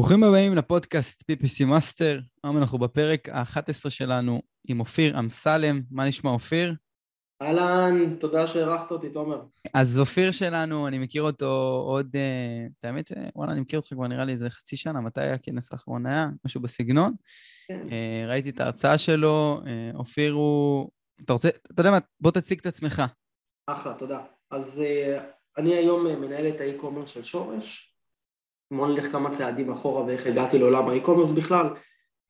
ברוכים הבאים לפודקאסט PPC Master. היום אנחנו בפרק ה-11 שלנו עם אופיר אמסלם. מה נשמע, אופיר? אהלן, תודה שאירחת אותי, תומר. אז אופיר שלנו, אני מכיר אותו עוד... אה, את האמת, אה, וואלה, אני מכיר אותך כבר נראה לי איזה חצי שנה, מתי היה הכנס האחרון היה? משהו בסגנון. כן. אה, ראיתי את ההרצאה שלו, אופיר הוא... אתה רוצה, אתה יודע מה, בוא תציג את עצמך. אחלה, תודה. אז אני היום מנהל את ה e-commerce של שורש. בואו נלך כמה צעדים אחורה ואיך הגעתי לעולם ה e-commerce בכלל.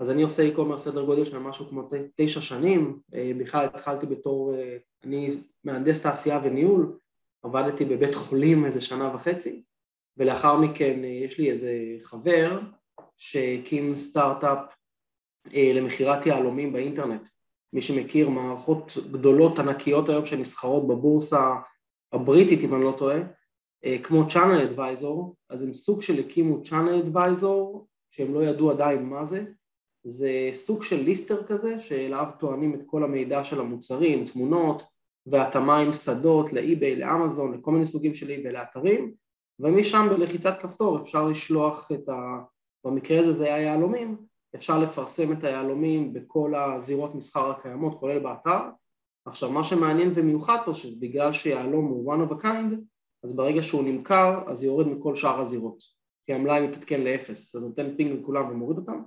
אז אני עושה e-commerce סדר גודל של משהו כמו תשע שנים, אה, בכלל התחלתי בתור, אה, אני מהנדס תעשייה וניהול, עבדתי בבית חולים איזה שנה וחצי, ולאחר מכן אה, יש לי איזה חבר שהקים סטארט-אפ למכירת יהלומים באינטרנט. מי שמכיר מערכות גדולות ענקיות היום שנסחרות בבורסה הבריטית אם אני לא טועה, כמו Channel Advisor, אז הם סוג של הקימו Channel Advisor שהם לא ידעו עדיין מה זה, זה סוג של ליסטר כזה שאליו טוענים את כל המידע של המוצרים, תמונות והתאמה עם שדות לאי-ביי, לאמזון, לכל מיני סוגים של אי-ביי לאתרים. ומשם בלחיצת כפתור אפשר לשלוח את ה... במקרה הזה זה היה יהלומים, אפשר לפרסם את היהלומים בכל הזירות מסחר הקיימות כולל באתר. עכשיו מה שמעניין ומיוחד פה שבגלל שיהלום הוא one of a kind אז ברגע שהוא נמכר אז יורד מכל שאר הזירות. כי המלאי מתעדכן לאפס, זה נותן ping לכולם ומוריד אותם.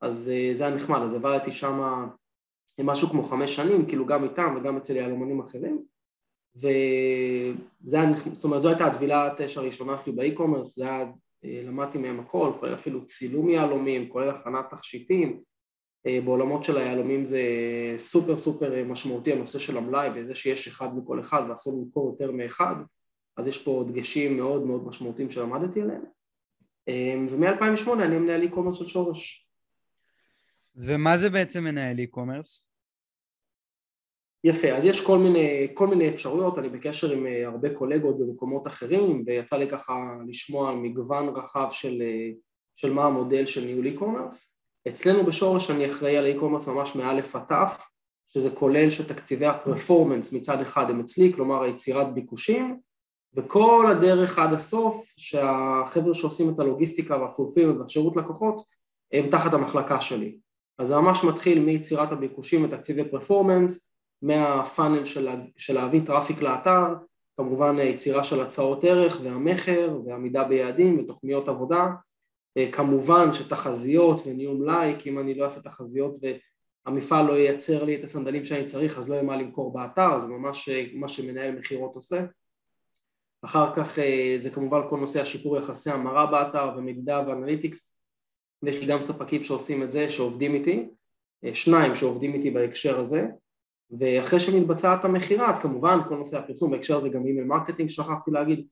אז אה, זה היה נחמד, אז עבדתי שם משהו כמו חמש שנים, כאילו גם איתם וגם אצל יהלומנים אחרים. וזה היה, זאת אומרת זו הייתה הטבילת אש הראשונה שלי ב e-commerce, זה היה, אה, למדתי מהם הכל, כולל אפילו צילום יהלומים, כולל הכנת תכשיטים. אה, בעולמות של היהלומים זה סופר סופר משמעותי הנושא של המלאי וזה שיש אחד מכל אחד ואסור למכור יותר מאחד אז יש פה דגשים מאוד מאוד משמעותיים שלמדתי עליהם אמ, ומ-2008 אני מנהל e-commerce של שורש. ומה זה בעצם מנהל e-commerce? יפה, אז יש כל מיני, כל מיני אפשרויות, אני בקשר עם אה, הרבה קולגות במקומות אחרים ויצא לי ככה לשמוע מגוון רחב של, אה, של מה המודל של ניהול e-commerce. אצלנו בשורש אני אחראי על e-commerce ממש מאלף עד תף, שזה כולל שתקציבי ה performance מצד אחד הם אצלי, כלומר היצירת ביקושים, וכל הדרך עד הסוף שהחבר'ה שעושים את הלוגיסטיקה וה fulfillment והשירות לקוחות הם תחת המחלקה שלי. אז זה ממש מתחיל מיצירת הביקושים ותקציבי performance, מה funnel של, של להביא traffic לאתר, כמובן יצירה של הצעות ערך והמכר ועמידה ביעדים ותוכניות עבודה, כמובן שתחזיות וניהול כי אם אני לא אעשה תחזיות והמפעל לא ייצר לי את הסנדלים שאני צריך אז לא יהיה מה למכור באתר, זה ממש מה שמנהל מכירות עושה אחר כך אה, זה כמובן כל נושא השיפור יחסי המרה באתר ומדידה ו analytics ויש לי גם ספקים שעושים את זה, שעובדים איתי, אה, שניים שעובדים איתי בהקשר הזה ואחרי שמתבצעת המכירה אז כמובן כל נושא הפרסום בהקשר הזה גם email marketing שכחתי להגיד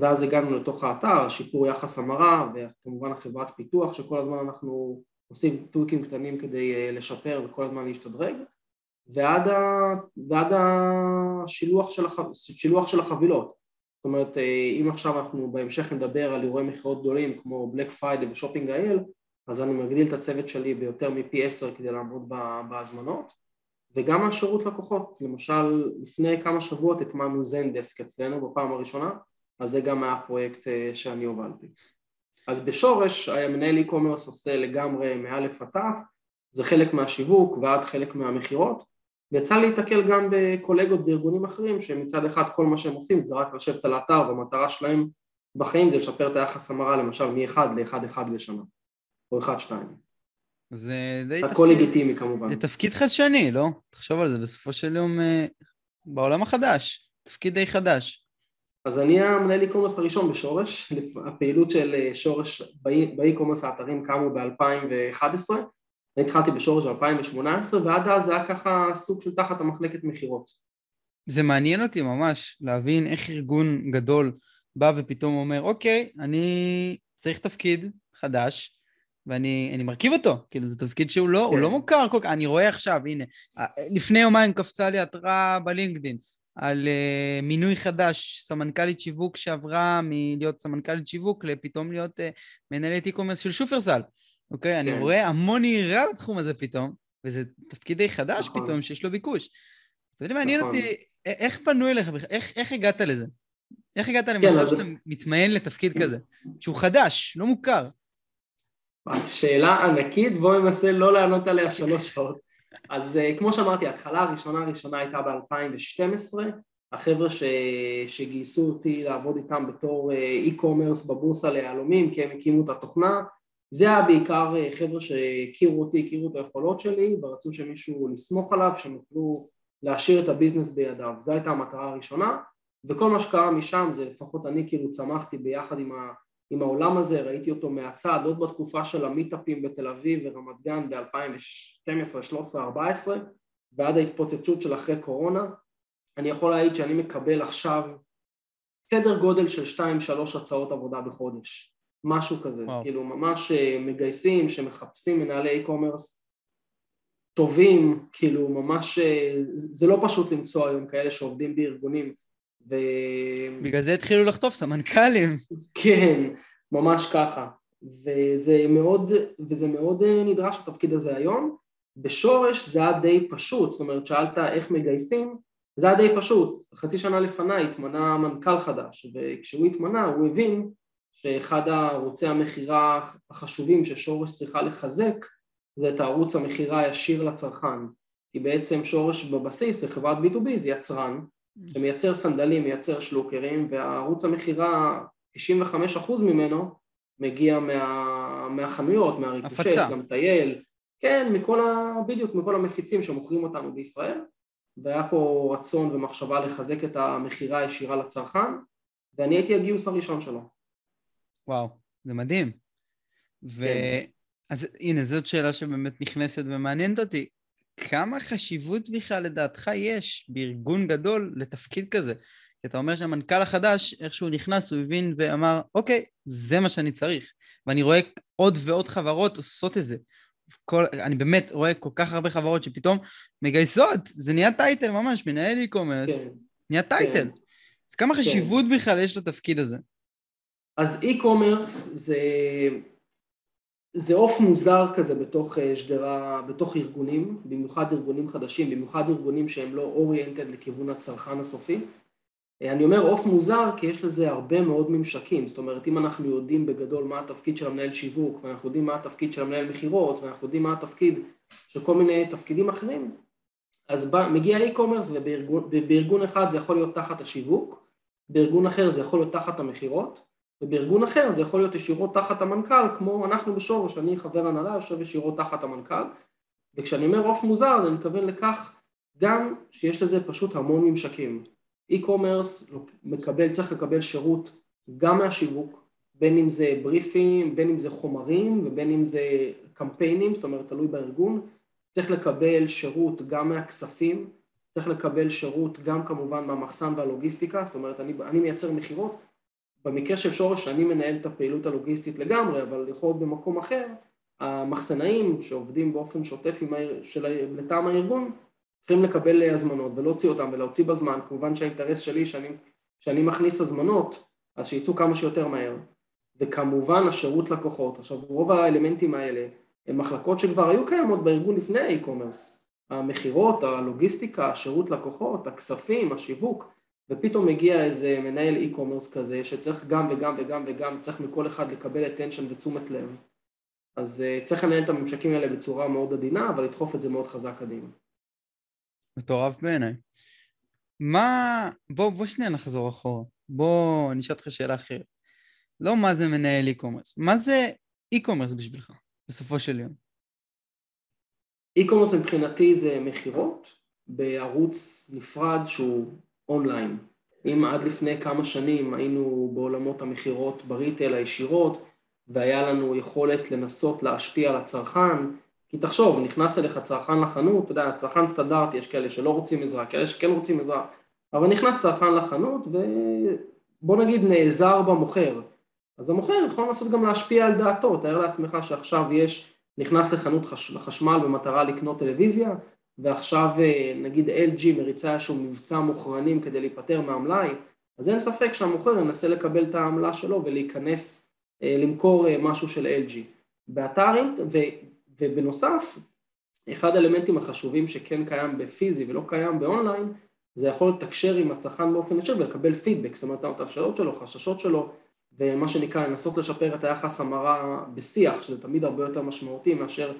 ואז הגענו לתוך האתר, שיפור יחס המרה וכמובן החברת פיתוח שכל הזמן אנחנו עושים טוויקים קטנים כדי אה, לשפר וכל הזמן להשתדרג ועד, ה... ועד השילוח של, הח... של החבילות זאת אומרת, אה, אם עכשיו אנחנו בהמשך נדבר על אירועי מכירות גדולים כמו Black Friday ו Shopping IL, אז אני מגדיל את הצוות שלי ביותר מפי עשר כדי לעמוד בהזמנות, וגם השירות לקוחות, למשל לפני כמה שבועות הטמענו Zendesk אצלנו בפעם הראשונה, אז זה גם היה פרויקט אה, שאני הובלתי. אז בשורש המנהל e-commerce עושה לגמרי מאלף עד תף, זה חלק מהשיווק ועד חלק מהמכירות, ויצא להיתקל גם בקולגות בארגונים אחרים שמצד אחד כל מה שהם עושים זה רק לשבת על האתר והמטרה שלהם בחיים זה לשפר את היחס המרה למשל מ-1 ל-1-1 בשנה או 1-2 זה די תפקיד... הכל לגיטימי כמובן. זה תפקיד חדשני, לא? תחשוב על זה, בסופו של יום אה, בעולם החדש, תפקיד די חדש. אז אני המנהל e-commerce הראשון בשורש, הפעילות של אה, שורש באי-קומרס האתרים קמו ב-2011 אני התחלתי בשורש ב-2018 ועד אז זה היה ככה סוג של תחת המחלקת מכירות. זה מעניין אותי ממש להבין איך ארגון גדול בא ופתאום אומר אוקיי, אני צריך תפקיד חדש ואני מרכיב אותו, כאילו זה תפקיד שהוא לא, כן. לא מוכר כל כך, אני רואה עכשיו, הנה, לפני יומיים קפצה לי התראה בלינקדין על uh, מינוי חדש, סמנכ"לית שיווק שעברה מלהיות סמנכ"לית שיווק לפתאום להיות uh, מנהלת e-commerce של שופרסל. אוקיי? כן. אני רואה המון יראה לתחום הזה פתאום, וזה תפקיד די חדש נכון. פתאום, שיש לו ביקוש. אתה יודע, מעניין נכון. אותי, איך פנו אליך בכלל? איך, איך הגעת לזה? איך הגעת כן, למצב שאתה מתמיין לתפקיד כזה? שהוא חדש, לא מוכר. אז שאלה ענקית, בואו ננסה לא לענות עליה שלוש שעות. אז אה, כמו שאמרתי, ההתחלה הראשונה הראשונה הייתה ב-2012, החבר'ה ש... שגייסו אותי לעבוד איתם בתור e-commerce בבורסה ליהלומים, כי הם הקימו את התוכנה, זה היה בעיקר חבר'ה שהכירו אותי, הכירו את היכולות שלי ורצו שמישהו לסמוך עליו, שהם יוכלו להשאיר את הביזנס בידיו, זו הייתה המטרה הראשונה וכל מה שקרה משם זה לפחות אני כאילו צמחתי ביחד עם, ה, עם העולם הזה, ראיתי אותו מהצד עוד בתקופה של המיטאפים בתל אביב ורמת גן ב-2012, 13, 14 ועד ההתפוצצות של אחרי קורונה אני יכול להעיד שאני מקבל עכשיו סדר גודל של 2-3 הצעות עבודה בחודש, משהו כזה, וואו. כאילו ממש אה, מגייסים שמחפשים מנהלי e-commerce טובים, כאילו ממש, אה, זה לא פשוט למצוא היום כאלה שעובדים בארגונים ו... בגלל זה התחילו לחטוף סמנכ"לים. כן, ממש ככה. וזה מאוד, וזה מאוד אה, נדרש התפקיד הזה היום. בשורש זה היה די פשוט, זאת אומרת שאלת איך מגייסים, זה היה די פשוט. חצי שנה לפניי התמנה מנכ"ל חדש, וכשהוא התמנה הוא הבין שאחד ערוצי המכירה החשובים ששורש צריכה לחזק זה את הערוץ המכירה הישיר לצרכן, כי בעצם שורש בבסיס זה חברת B2B, זה יצרן, שמייצר סנדלים, מייצר שלוקרים, והערוץ המכירה, 95% ממנו מגיע מה, מהחנויות, מהריקושט, גם טייל, כן, מכל ה... בדיוק, מכל המפיצים שמוכרים אותנו בישראל, והיה פה רצון ומחשבה לחזק את המכירה הישירה לצרכן, ואני הייתי הגיוס הראשון שלו. וואו, זה מדהים. ו... כן. אז הנה, זאת שאלה שבאמת נכנסת ומעניינת אותי. כמה חשיבות בכלל לדעתך יש בארגון גדול לתפקיד כזה? כי אתה אומר שהמנכ"ל החדש, איך שהוא נכנס, הוא הבין ואמר, אוקיי, זה מה שאני צריך. ואני רואה עוד ועוד חברות עושות את זה. כל, אני באמת רואה כל כך הרבה חברות שפתאום מגייסות, זה נהיה טייטל ממש, מנהל e-commerce, כן, נהיה טייטל. כן. אז כמה כן. חשיבות בכלל יש לתפקיד הזה? אז e-commerce זה זה עוף מוזר כזה בתוך אה, שדרה, בתוך ארגונים, במיוחד ארגונים חדשים, במיוחד ארגונים שהם לא אוריינטד לכיוון הצרכן הסופי. אה, אני אומר עוף מוזר כי יש לזה הרבה מאוד ממשקים, זאת אומרת אם אנחנו יודעים בגדול מה התפקיד של המנהל שיווק ואנחנו יודעים מה התפקיד של המנהל מכירות ואנחנו יודעים מה התפקיד של כל מיני תפקידים אחרים, אז בא, מגיע e-commerce ובארגון אחד זה יכול להיות תחת השיווק, בארגון אחר זה יכול להיות תחת המכירות ובארגון אחר זה יכול להיות ישירות תחת המנכ"ל, כמו אנחנו בשורש, אני חבר הנהלה, יושב ישירות תחת המנכ"ל, וכשאני אומר עוף מוזר, אני מתכוון לכך גם שיש לזה פשוט המון ממשקים. e-commerce מקבל, צריך לקבל שירות גם מהשיווק, בין אם זה בריפים, בין אם זה חומרים ובין אם זה קמפיינים, זאת אומרת תלוי בארגון, צריך לקבל שירות גם מהכספים, צריך לקבל שירות גם כמובן מהמחסן והלוגיסטיקה, זאת אומרת אני, אני מייצר מכירות, במקרה של שורש אני מנהל את הפעילות הלוגיסטית לגמרי, אבל יכול להיות במקום אחר, המחסנאים שעובדים באופן שוטף עם העיר, של, לטעם הארגון צריכים לקבל הזמנות ולהוציא אותם ולהוציא בזמן, כמובן שהאינטרס שלי שאני, שאני מכניס הזמנות אז שיצאו כמה שיותר מהר. וכמובן השירות לקוחות, עכשיו רוב האלמנטים האלה הם מחלקות שכבר היו קיימות בארגון לפני האי-קומרס, המכירות, הלוגיסטיקה, השירות לקוחות, הכספים, השיווק ופתאום מגיע איזה מנהל e-commerce כזה שצריך גם וגם וגם וגם, צריך מכל אחד לקבל attention ותשומת לב אז uh, צריך לנהל את הממשקים האלה בצורה מאוד עדינה אבל לדחוף את זה מאוד חזק קדימה. מטורף בעיניי. מה... בוא, בוא שנייה נחזור אחורה. בוא נשאל אותך שאלה אחרת. לא מה זה מנהל e-commerce, מה זה e-commerce בשבילך, בסופו של יום? e-commerce מבחינתי זה מכירות בערוץ נפרד שהוא אונליין. אם עד לפני כמה שנים היינו בעולמות המכירות בריטל הישירות והיה לנו יכולת לנסות להשפיע על הצרכן, כי תחשוב, נכנס אליך צרכן לחנות, אתה יודע, צרכן סטנדרטי, יש כאלה שלא רוצים עזרה, כאלה שכן רוצים עזרה, אבל נכנס צרכן לחנות ובוא נגיד נעזר במוכר, אז המוכר יכול לנסות גם להשפיע על דעתו, תאר לעצמך שעכשיו יש, נכנס לחנות חש, לחשמל במטרה לקנות טלוויזיה, ועכשיו אה, נגיד LG מריצה איזשהו מבצע מוכרנים כדי להיפטר מהמלאי, אז אין ספק שהמוכר ינסה לקבל את העמלה שלו ולהיכנס, אה, למכור אה, משהו של LG. באתר, ו, ובנוסף, אחד האלמנטים החשובים שכן קיים בפיזי ולא קיים באונליין, זה יכול לתקשר עם הצרכן באופן ישיר ולקבל פידבק, זאת אומרת, את השאלות שלו, חששות שלו, ומה שנקרא לנסות לשפר את היחס המרה בשיח, שזה תמיד הרבה יותר משמעותי מאשר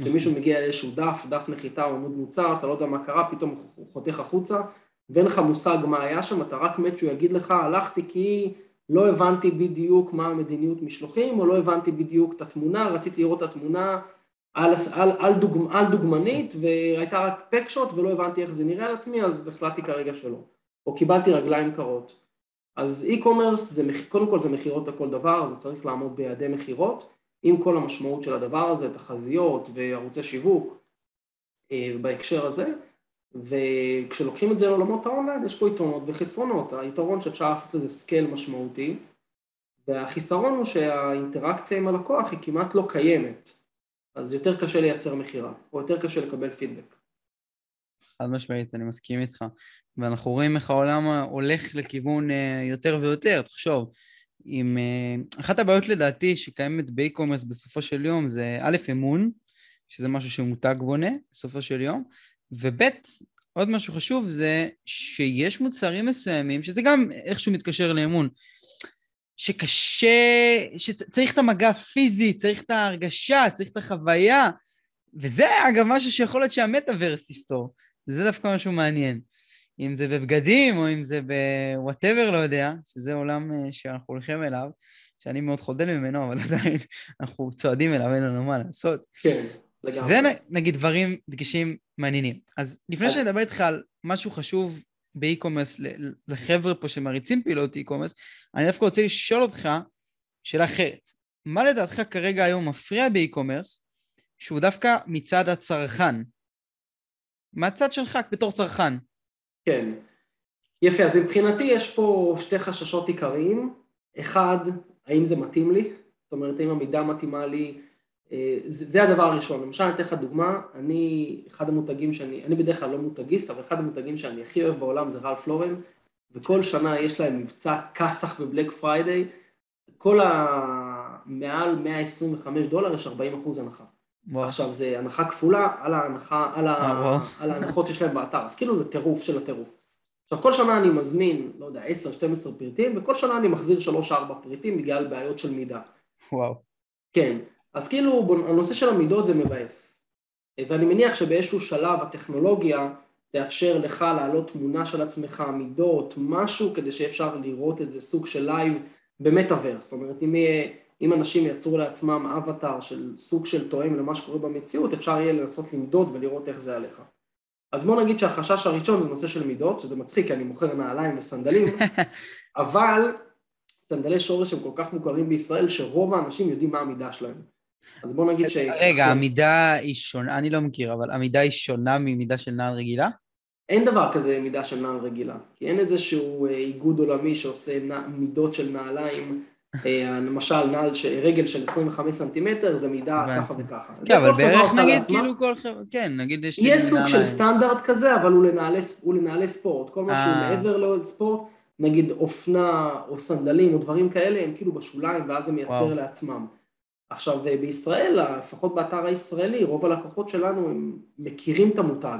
כשמישהו מגיע לאיזשהו דף, דף נחיתה או עמוד מוצר, אתה לא יודע מה קרה, פתאום הוא חותך החוצה, ואין לך מושג מה היה שם, אתה רק מת שהוא יגיד לך, הלכתי כי לא הבנתי בדיוק מה המדיניות משלוחים, או לא הבנתי בדיוק את התמונה, רציתי לראות את התמונה על, על, על, דוג, על דוגמנית, והייתה רק packshot ולא הבנתי איך זה נראה על עצמי, אז החלטתי כרגע שלא. או קיבלתי רגליים קרות. אז e-commerce, זה, קודם כל זה מכירות לכל דבר, זה צריך לעמוד ביעדי מכירות, עם כל המשמעות של הדבר הזה, תחזיות וערוצי שיווק אה, בהקשר הזה, וכשלוקחים את זה לעולמות האונליין יש פה יתרונות וחסרונות, היתרון שאפשר לעשות לזה scale משמעותי, והחיסרון הוא שהאינטראקציה עם הלקוח היא כמעט לא קיימת, אז יותר קשה לייצר מכירה, או יותר קשה לקבל פידבק. חד משמעית, אני מסכים איתך. ואנחנו רואים איך העולם הולך לכיוון אה, יותר ויותר, תחשוב, עם... אה, אחת הבעיות לדעתי שקיימת באי-קומרס בסופו של יום זה א', אמון, שזה משהו שמותג בונה בסופו של יום, וב', עוד משהו חשוב זה שיש מוצרים מסוימים, שזה גם איכשהו מתקשר לאמון, שקשה, שצריך את המגע הפיזי, צריך את ההרגשה, צריך את החוויה, וזה אגב משהו שיכול להיות שהמטאוורס יפתור, זה דווקא משהו מעניין. אם זה בבגדים או אם זה בוואטאבר, לא יודע, שזה עולם אה, שאנחנו הולכים אליו, שאני מאוד חודל ממנו, אבל עדיין אנחנו צועדים אליו, אין לנו מה לעשות. כן, לגמרי. זה נגיד דברים, דגשים מעניינים. אז לפני שאני אדבר איתך על משהו חשוב ב e-commerce לחבר'ה פה שמריצים פעילות e-commerce, אני דווקא רוצה לשאול אותך שאלה אחרת. מה לדעתך כרגע היום מפריע ב e-commerce, שהוא דווקא מצד הצרכן? מהצד שלך בתור צרכן. כן. יפה, אז מבחינתי יש פה שתי חששות עיקריים. אחד, האם זה מתאים לי? זאת אומרת, האם המידה מתאימה לי? אה, זה, הדבר הראשון. למשל, אני אתן לך דוגמה, אני, אחד המותגים שאני, אני בדרך כלל לא מותגיסט, אבל אחד המותגים שאני הכי אוהב בעולם זה Ralph Lauren, וכל שנה יש להם מבצע כסח ב Black Friday, כל ה... מעל 125 דולר יש 40 אחוז הנחה. וואו. עכשיו זה הנחה כפולה על, ההנחה, על, ה... אה, על ההנחות שיש להם באתר, אז כאילו זה טירוף של הטירוף. עכשיו כל שנה אני מזמין, לא יודע, 10-12 פריטים, וכל שנה אני מחזיר 3-4 פריטים בגלל בעיות של מידה. וואו. כן, אז כאילו הנושא של המידות זה מבאס. ואני מניח שבאיזשהו שלב הטכנולוגיה תאפשר לך להעלות תמונה של עצמך, מידות, משהו, כדי שאפשר לראות את זה סוג של לייב במטאוורס. זאת אומרת, אם יהיה... אם אנשים יצרו לעצמם אבטאר של סוג של תואם למה שקורה במציאות, אפשר יהיה לנסות למדוד ולראות איך זה עליך. אז בוא נגיד שהחשש הראשון זה נושא של מידות, שזה מצחיק כי אני מוכר נעליים וסנדלים, אבל סנדלי שורש הם כל כך מוכרים בישראל שרוב האנשים יודעים מה המידה שלהם. אז בוא נגיד ש... רגע, המידה היא שונה, אני לא מכיר, אבל המידה היא שונה ממידה של נעל רגילה? אין דבר כזה מידה של נעל רגילה, כי אין איזשהו אה, איגוד עולמי שעושה מידות של נעליים למשל נעל, רגל של 25 סנטימטר זה מידה ככה וככה. כן, אבל בערך נגיד כאילו כל חברה, כן, נגיד יש. יש סוג של סטנדרט כזה, אבל הוא לנעלי ספורט, כל מה שהוא אה. מעבר לספורט, נגיד אופנה או סנדלים או דברים כאלה, הם כאילו בשוליים ואז זה מייצר לעצמם. עכשיו אה, בישראל, לפחות באתר הישראלי, רוב הלקוחות שלנו הם מכירים את המותג,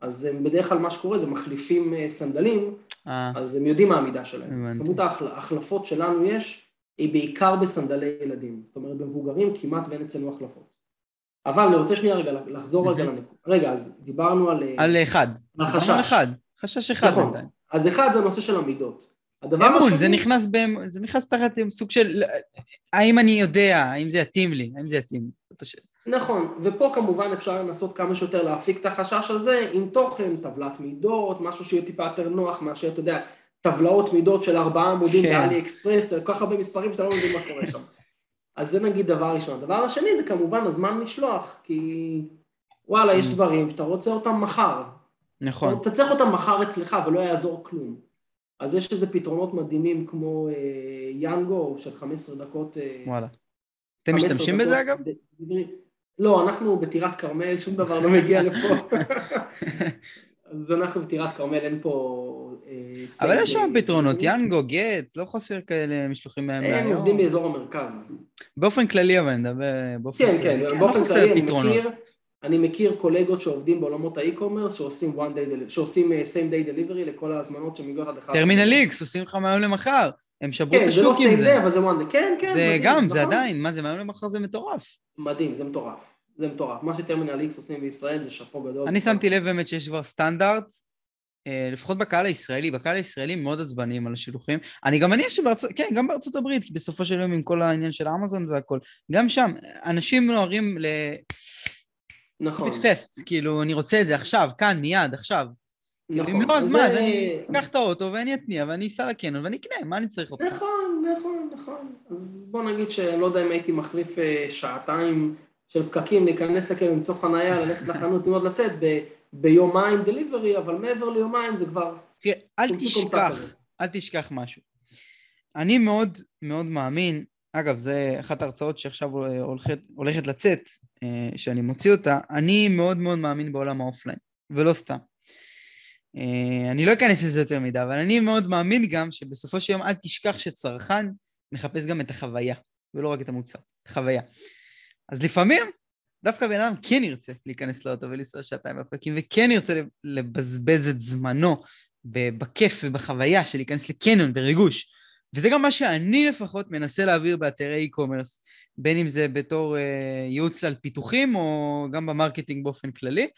אז הם בדרך כלל מה שקורה זה מחליפים סנדלים, אז הם יודעים מה המידה שלהם. אז כמות ההחלפות שלנו יש, בעיקר בסנדלי ילדים, זאת אומרת במבוגרים כמעט ואין אצלנו החלפות. אבל אני רוצה שנייה רגע לחזור רגע לנקודה. רגע, אז דיברנו על... על אחד. על חשש. על אחד. חשש אחד נכון. בינתיים. אז אחד זה הנושא של המידות. אמון, השני... זה נכנס, ב... זה נכנס תחת סוג של... האם אני יודע, האם זה יתאים לי, האם זה יתאים לי. נכון, ופה כמובן אפשר לנסות כמה שיותר להפיק את החשש הזה עם תוכן, טבלת מידות, משהו שיהיה טיפה יותר נוח מאשר, אתה יודע, טבלאות מידות של ארבעה עמודים כן. באלי אקספרס, כל כך הרבה מספרים שאתה לא מבין מה קורה שם. אז זה נגיד דבר ראשון. הדבר השני זה כמובן הזמן משלוח, כי וואלה, יש mm. דברים שאתה רוצה אותם מחר. נכון. אתה צריך אותם מחר אצלך ולא יעזור כלום. אז יש איזה פתרונות מדהימים כמו אה, יאנגו של 15 דקות. אה, וואלה. אתם משתמשים דקות, בזה אגב? לא, אנחנו בטירת כרמל, שום דבר לא מגיע לפה. אז אנחנו בטירת כרמל, אין פה... אה, אבל יש שם פתרונות, יאנגו, גט, לא חסר כאלה משלוחים מהם. הם עובדים באזור המרכז. באופן כללי אבל אני מדבר באופן כן, כן, כן, באופן כללי אני מכיר, אני מכיר קולגות שעובדים בעולמות האי-קומרס, שעושים one day, שעושים אה, same day delivery לכל ההזמנות שמגיעות עד אחד. טרמינל איקס, עושים לך מהיום למחר. הם שברו את כן, זה לא השוק עם same זה. day, אבל זה one day. כן, כן. זה גם, זה נכון? עדיין, מה זה, מהיום למחר זה מטורף. מדהים, זה מטורף. זה מטורף. מה שטרמינל איקס עושים בישראל זה שאפו גדול. אני שמתי לב באמת שיש כבר סטנדרט, אה, לפחות בקהל הישראלי, בקהל הישראלי מאוד עצבניים על השילוחים. אני גם מניח שבארצות, כן, גם בארצות הברית, כי בסופו של יום עם כל העניין של אמזון והכל, גם שם, אנשים נוהרים ל... נכון. fast, כאילו, אני רוצה את זה עכשיו, כאן, מיד, עכשיו. נכון. אם לא, אז מה, אז אני אקח את האוטו ואני אתניע ואני אסע לקניון ואני אקנה, מה אני צריך אותך? נכון, נכון, נכון. אז בוא נגיד שאני לא יודע אם הייתי מחליף אה, שעתיים של פקקים, להיכנס לקניון, למצוא חנייה, ללכת לחנות, ללמוד לצאת, ב- ביומיים דליברי, אבל מעבר ליומיים זה כבר... תראה, אל תשכח. אל תשכח משהו. אני מאוד מאוד מאמין, אגב, זה אחת ההרצאות שעכשיו אה, הולכת, הולכת לצאת, אה, שאני מוציא אותה, אני מאוד מאוד מאמין בעולם ה offline, ולא סתם. אה, אני לא אכנס לזה יותר מדי, אבל אני מאוד מאמין גם שבסופו של יום אל תשכח שצרכן מחפש גם את החוויה, ולא רק את המוצר, את החוויה. אז לפעמים דווקא בן אדם כן ירצה להיכנס לאוטו ולנסוע שעתיים בפקקים, וכן ירצה לבזבז את זמנו בכיף ובחוויה של להיכנס לקניון בריגוש. וזה גם מה שאני לפחות מנסה להעביר באתרי e-commerce, בין אם זה בתור אה, ייעוץ על פיתוחים או גם ב marketing באופן כללי,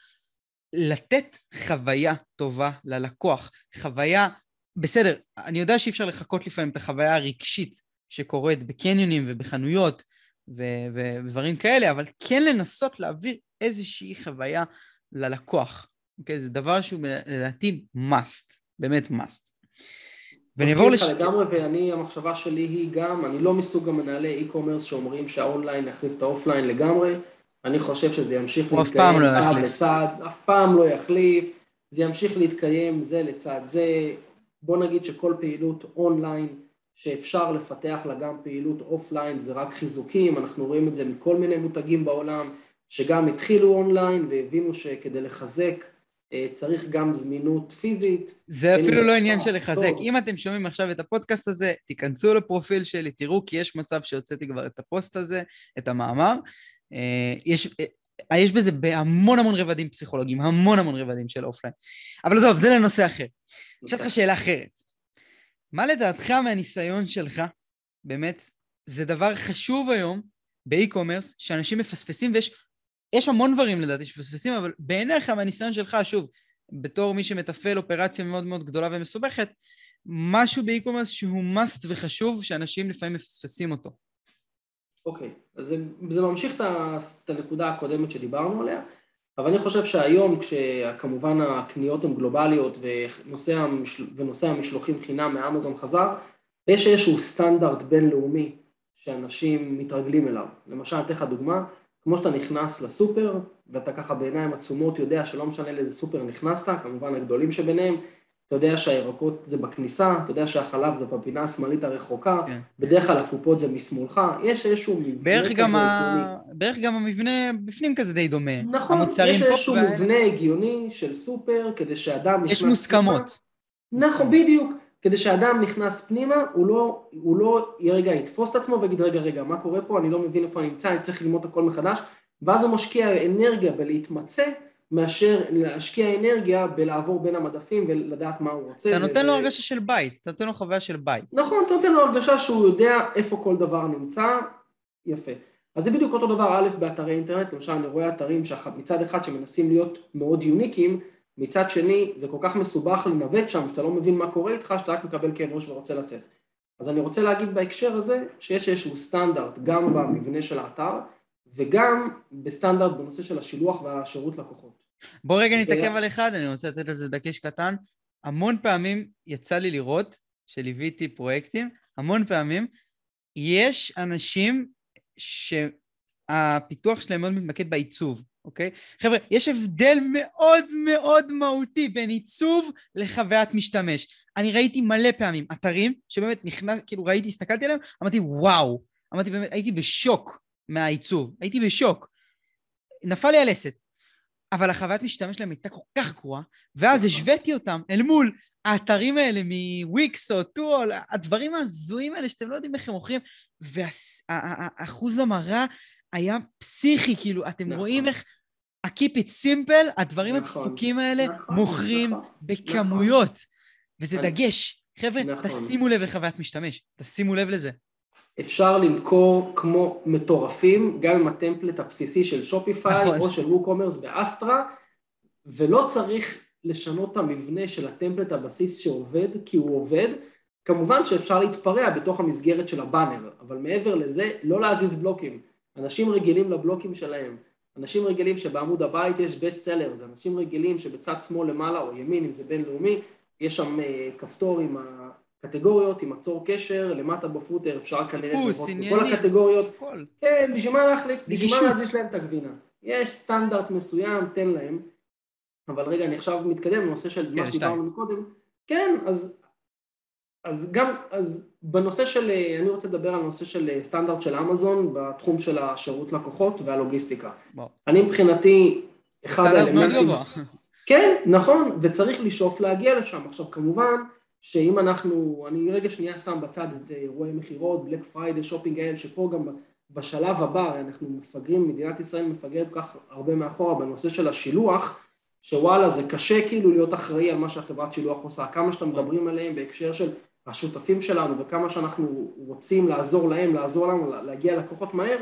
לתת חוויה טובה ללקוח. חוויה, בסדר, אני יודע שאי אפשר לחקות לפעמים את החוויה הרגשית שקורית בקניונים ובחנויות ודברים כאלה, אבל כן לנסות להעביר איזושהי חוויה ללקוח. אוקיי? זה דבר שהוא לדעתי must, באמת must. ונעבור לש... לגמרי, ואני, המחשבה שלי היא גם, אני לא מסוג המנהלי e-commerce שאומרים שהאונליין יחליף את ה offline לגמרי, אני חושב שזה ימשיך פעם לא צעד יחליף. לצד, אף פעם לא יחליף, זה ימשיך להתקיים זה לצד זה, בוא נגיד שכל פעילות אונליין שאפשר לפתח לה גם פעילות offline זה רק חיזוקים, אנחנו רואים את זה מכל מיני מותגים בעולם שגם התחילו אונליין והבינו שכדי לחזק אה, צריך גם זמינות פיזית. זה אפילו לא עניין של לחזק. טוב. אם אתם שומעים עכשיו את הפודקאסט הזה, תיכנסו לפרופיל שלי, תראו, כי יש מצב שהוצאתי כבר את הפוסט הזה, את המאמר. אה, יש, אה, יש בזה בהמון המון רבדים פסיכולוגיים, המון המון רבדים של offline. אבל עזוב, זה לנושא אחר. אשאל אותך שאלה אחרת. מה לדעתך מהניסיון שלך, באמת, זה דבר חשוב היום באי-קומרס, שאנשים מפספסים, ויש יש המון דברים לדעתי שמפספסים, אבל בעיניך, מהניסיון שלך, שוב, בתור מי שמתפעל אופרציה מאוד מאוד גדולה ומסובכת, משהו באי-קומרס שהוא must וחשוב, שאנשים לפעמים מפספסים אותו. אוקיי, אז זה, זה ממשיך את הנקודה הקודמת שדיברנו עליה, אבל אני חושב שהיום כשכמובן הקניות הן גלובליות ונושא, המשל, ונושא המשלוחים חינם מאמזון חזר, יש איזשהו סטנדרט בינלאומי שאנשים מתרגלים אליו. למשל, אתן לך דוגמה, כמו שאתה נכנס לסופר, ואתה ככה בעיניים עצומות יודע שלא משנה לאיזה סופר נכנסת, כמובן הגדולים שביניהם, אתה יודע שהירקות זה בכניסה, אתה יודע שהחלב זה בפינה השמאלית הרחוקה, כן. בדרך כלל הקופות זה משמאלך, יש איזשהו מבנה בערך כזה גם. ה... בערך גם המבנה בפנים כזה די דומה. נכון, יש איזשהו וה- מבנה הגיוני של סופר, כדי שאדם נכנס... יש מוסכמות. פנימה, נכון, בדיוק. כדי שאדם נכנס פנימה, הוא לא, הוא לא רגע יתפוס את עצמו ויגיד, רגע, רגע, מה קורה פה? אני לא מבין איפה אני נמצא, אני צריך ללמוד הכל מחדש, ואז הוא משקיע אנרגיה בלהתמצא, מאשר להשקיע אנרגיה בלעבור בין המדפים ולדעת מה הוא רוצה. אתה נותן לו הרגשה של בית, אתה נותן לו חוויה של בית. נכון, אתה נותן לו הרגשה שהוא יודע איפה כל דבר נמצא, יפה. אז זה בדיוק אותו דבר, א', באתרי אינטרנט, למשל אני רואה אתרים שמצד אחד שמנסים להיות מאוד יוניקים, מצד שני זה כל כך מסובך לנווט שם, שאתה לא מבין מה קורה איתך, שאתה רק מקבל כאב ראש ורוצה לצאת. אז אני רוצה להגיד בהקשר הזה, שיש איזשהו סטנדרט גם במבנה של האתר, וגם בסטנדרט בנושא של השילוח והשירות לקוחות. בוא רגע נתעכב. על אחד, אני רוצה לתת לזה דגש קטן. המון פעמים יצא לי לראות, שליוויתי פרויקטים, המון פעמים, יש אנשים שהפיתוח שלהם מאוד מתמקד בעיצוב, אוקיי? חבר'ה, יש הבדל מאוד מאוד מהותי בין עיצוב לחוויית משתמש. אני ראיתי מלא פעמים אתרים שבאמת נכנס, כאילו ראיתי, הסתכלתי עליהם, אמרתי וואו, אמרתי באמת, הייתי בשוק מהעיצוב, הייתי בשוק. נפל לי הלסת. אבל החוויית משתמש שלהם הייתה כל כך גרועה, ואז נכון. השוויתי אותם אל מול האתרים האלה מוויקס או טול, הדברים ההזויים האלה שאתם לא יודעים איך הם מוכרים, ואחוז המרה היה פסיכי, כאילו, אתם נכון. רואים איך ה-keep it simple, הדברים נכון, הדפוקים האלה נכון, מוכרים נכון, בכמויות, וזה אני- דגש. חבר'ה, נכון. תשימו לב לחוויית משתמש, תשימו לב לזה. אפשר למכור כמו מטורפים, גם עם ה template הבסיסי של שופיפיי נכון. או של ווקומרס באסטרה, ולא צריך לשנות את המבנה של ה template הבסיס שעובד, כי הוא עובד. כמובן שאפשר להתפרע בתוך המסגרת של הבאנר, אבל מעבר לזה, לא להזיז בלוקים. אנשים רגילים לבלוקים שלהם. אנשים רגילים שבעמוד הבית יש best sellers, אנשים רגילים שבצד שמאל למעלה או ימין, אם זה בינלאומי, יש שם אה, כפתור עם הקטגוריות, עם עצור קשר, למטה בפוטר אפשר כנראה לראות. בכל הקטגוריות. כן, בשביל מה להחליף? בשביל. מה להזיז להם את הגבינה? יש סטנדרט מסוים, תן להם. אבל רגע, אני עכשיו מתקדם לנושא של מה כן, שדיברנו מקודם. כן, אז, אז גם, אז בנושא של, אה, אני רוצה לדבר על נושא של אה, סטנדרט של אמזון בתחום של השירות לקוחות והלוגיסטיקה. וואו. אני מבחינתי, אחד סטנדרט מאוד האלמנטים... גבוה. כן, נכון, וצריך לשאוף להגיע לשם. עכשיו, כמובן שאם אנחנו, אני רגע שנייה שם בצד את אה, אירועי מכירות, בלק פריידי, שופינג האלה, שפה גם בשלב הבא, אנחנו מפגרים, מדינת ישראל מפגרת כל כך הרבה מאחורה בנושא של השילוח, שוואלה, זה קשה כאילו להיות אחראי על מה שהחברת שילוח עושה. כמה שאתם מדברים עליהם בהקשר של השותפים שלנו וכמה שאנחנו רוצים לעזור להם, לעזור לנו להגיע ללקוחות מהר,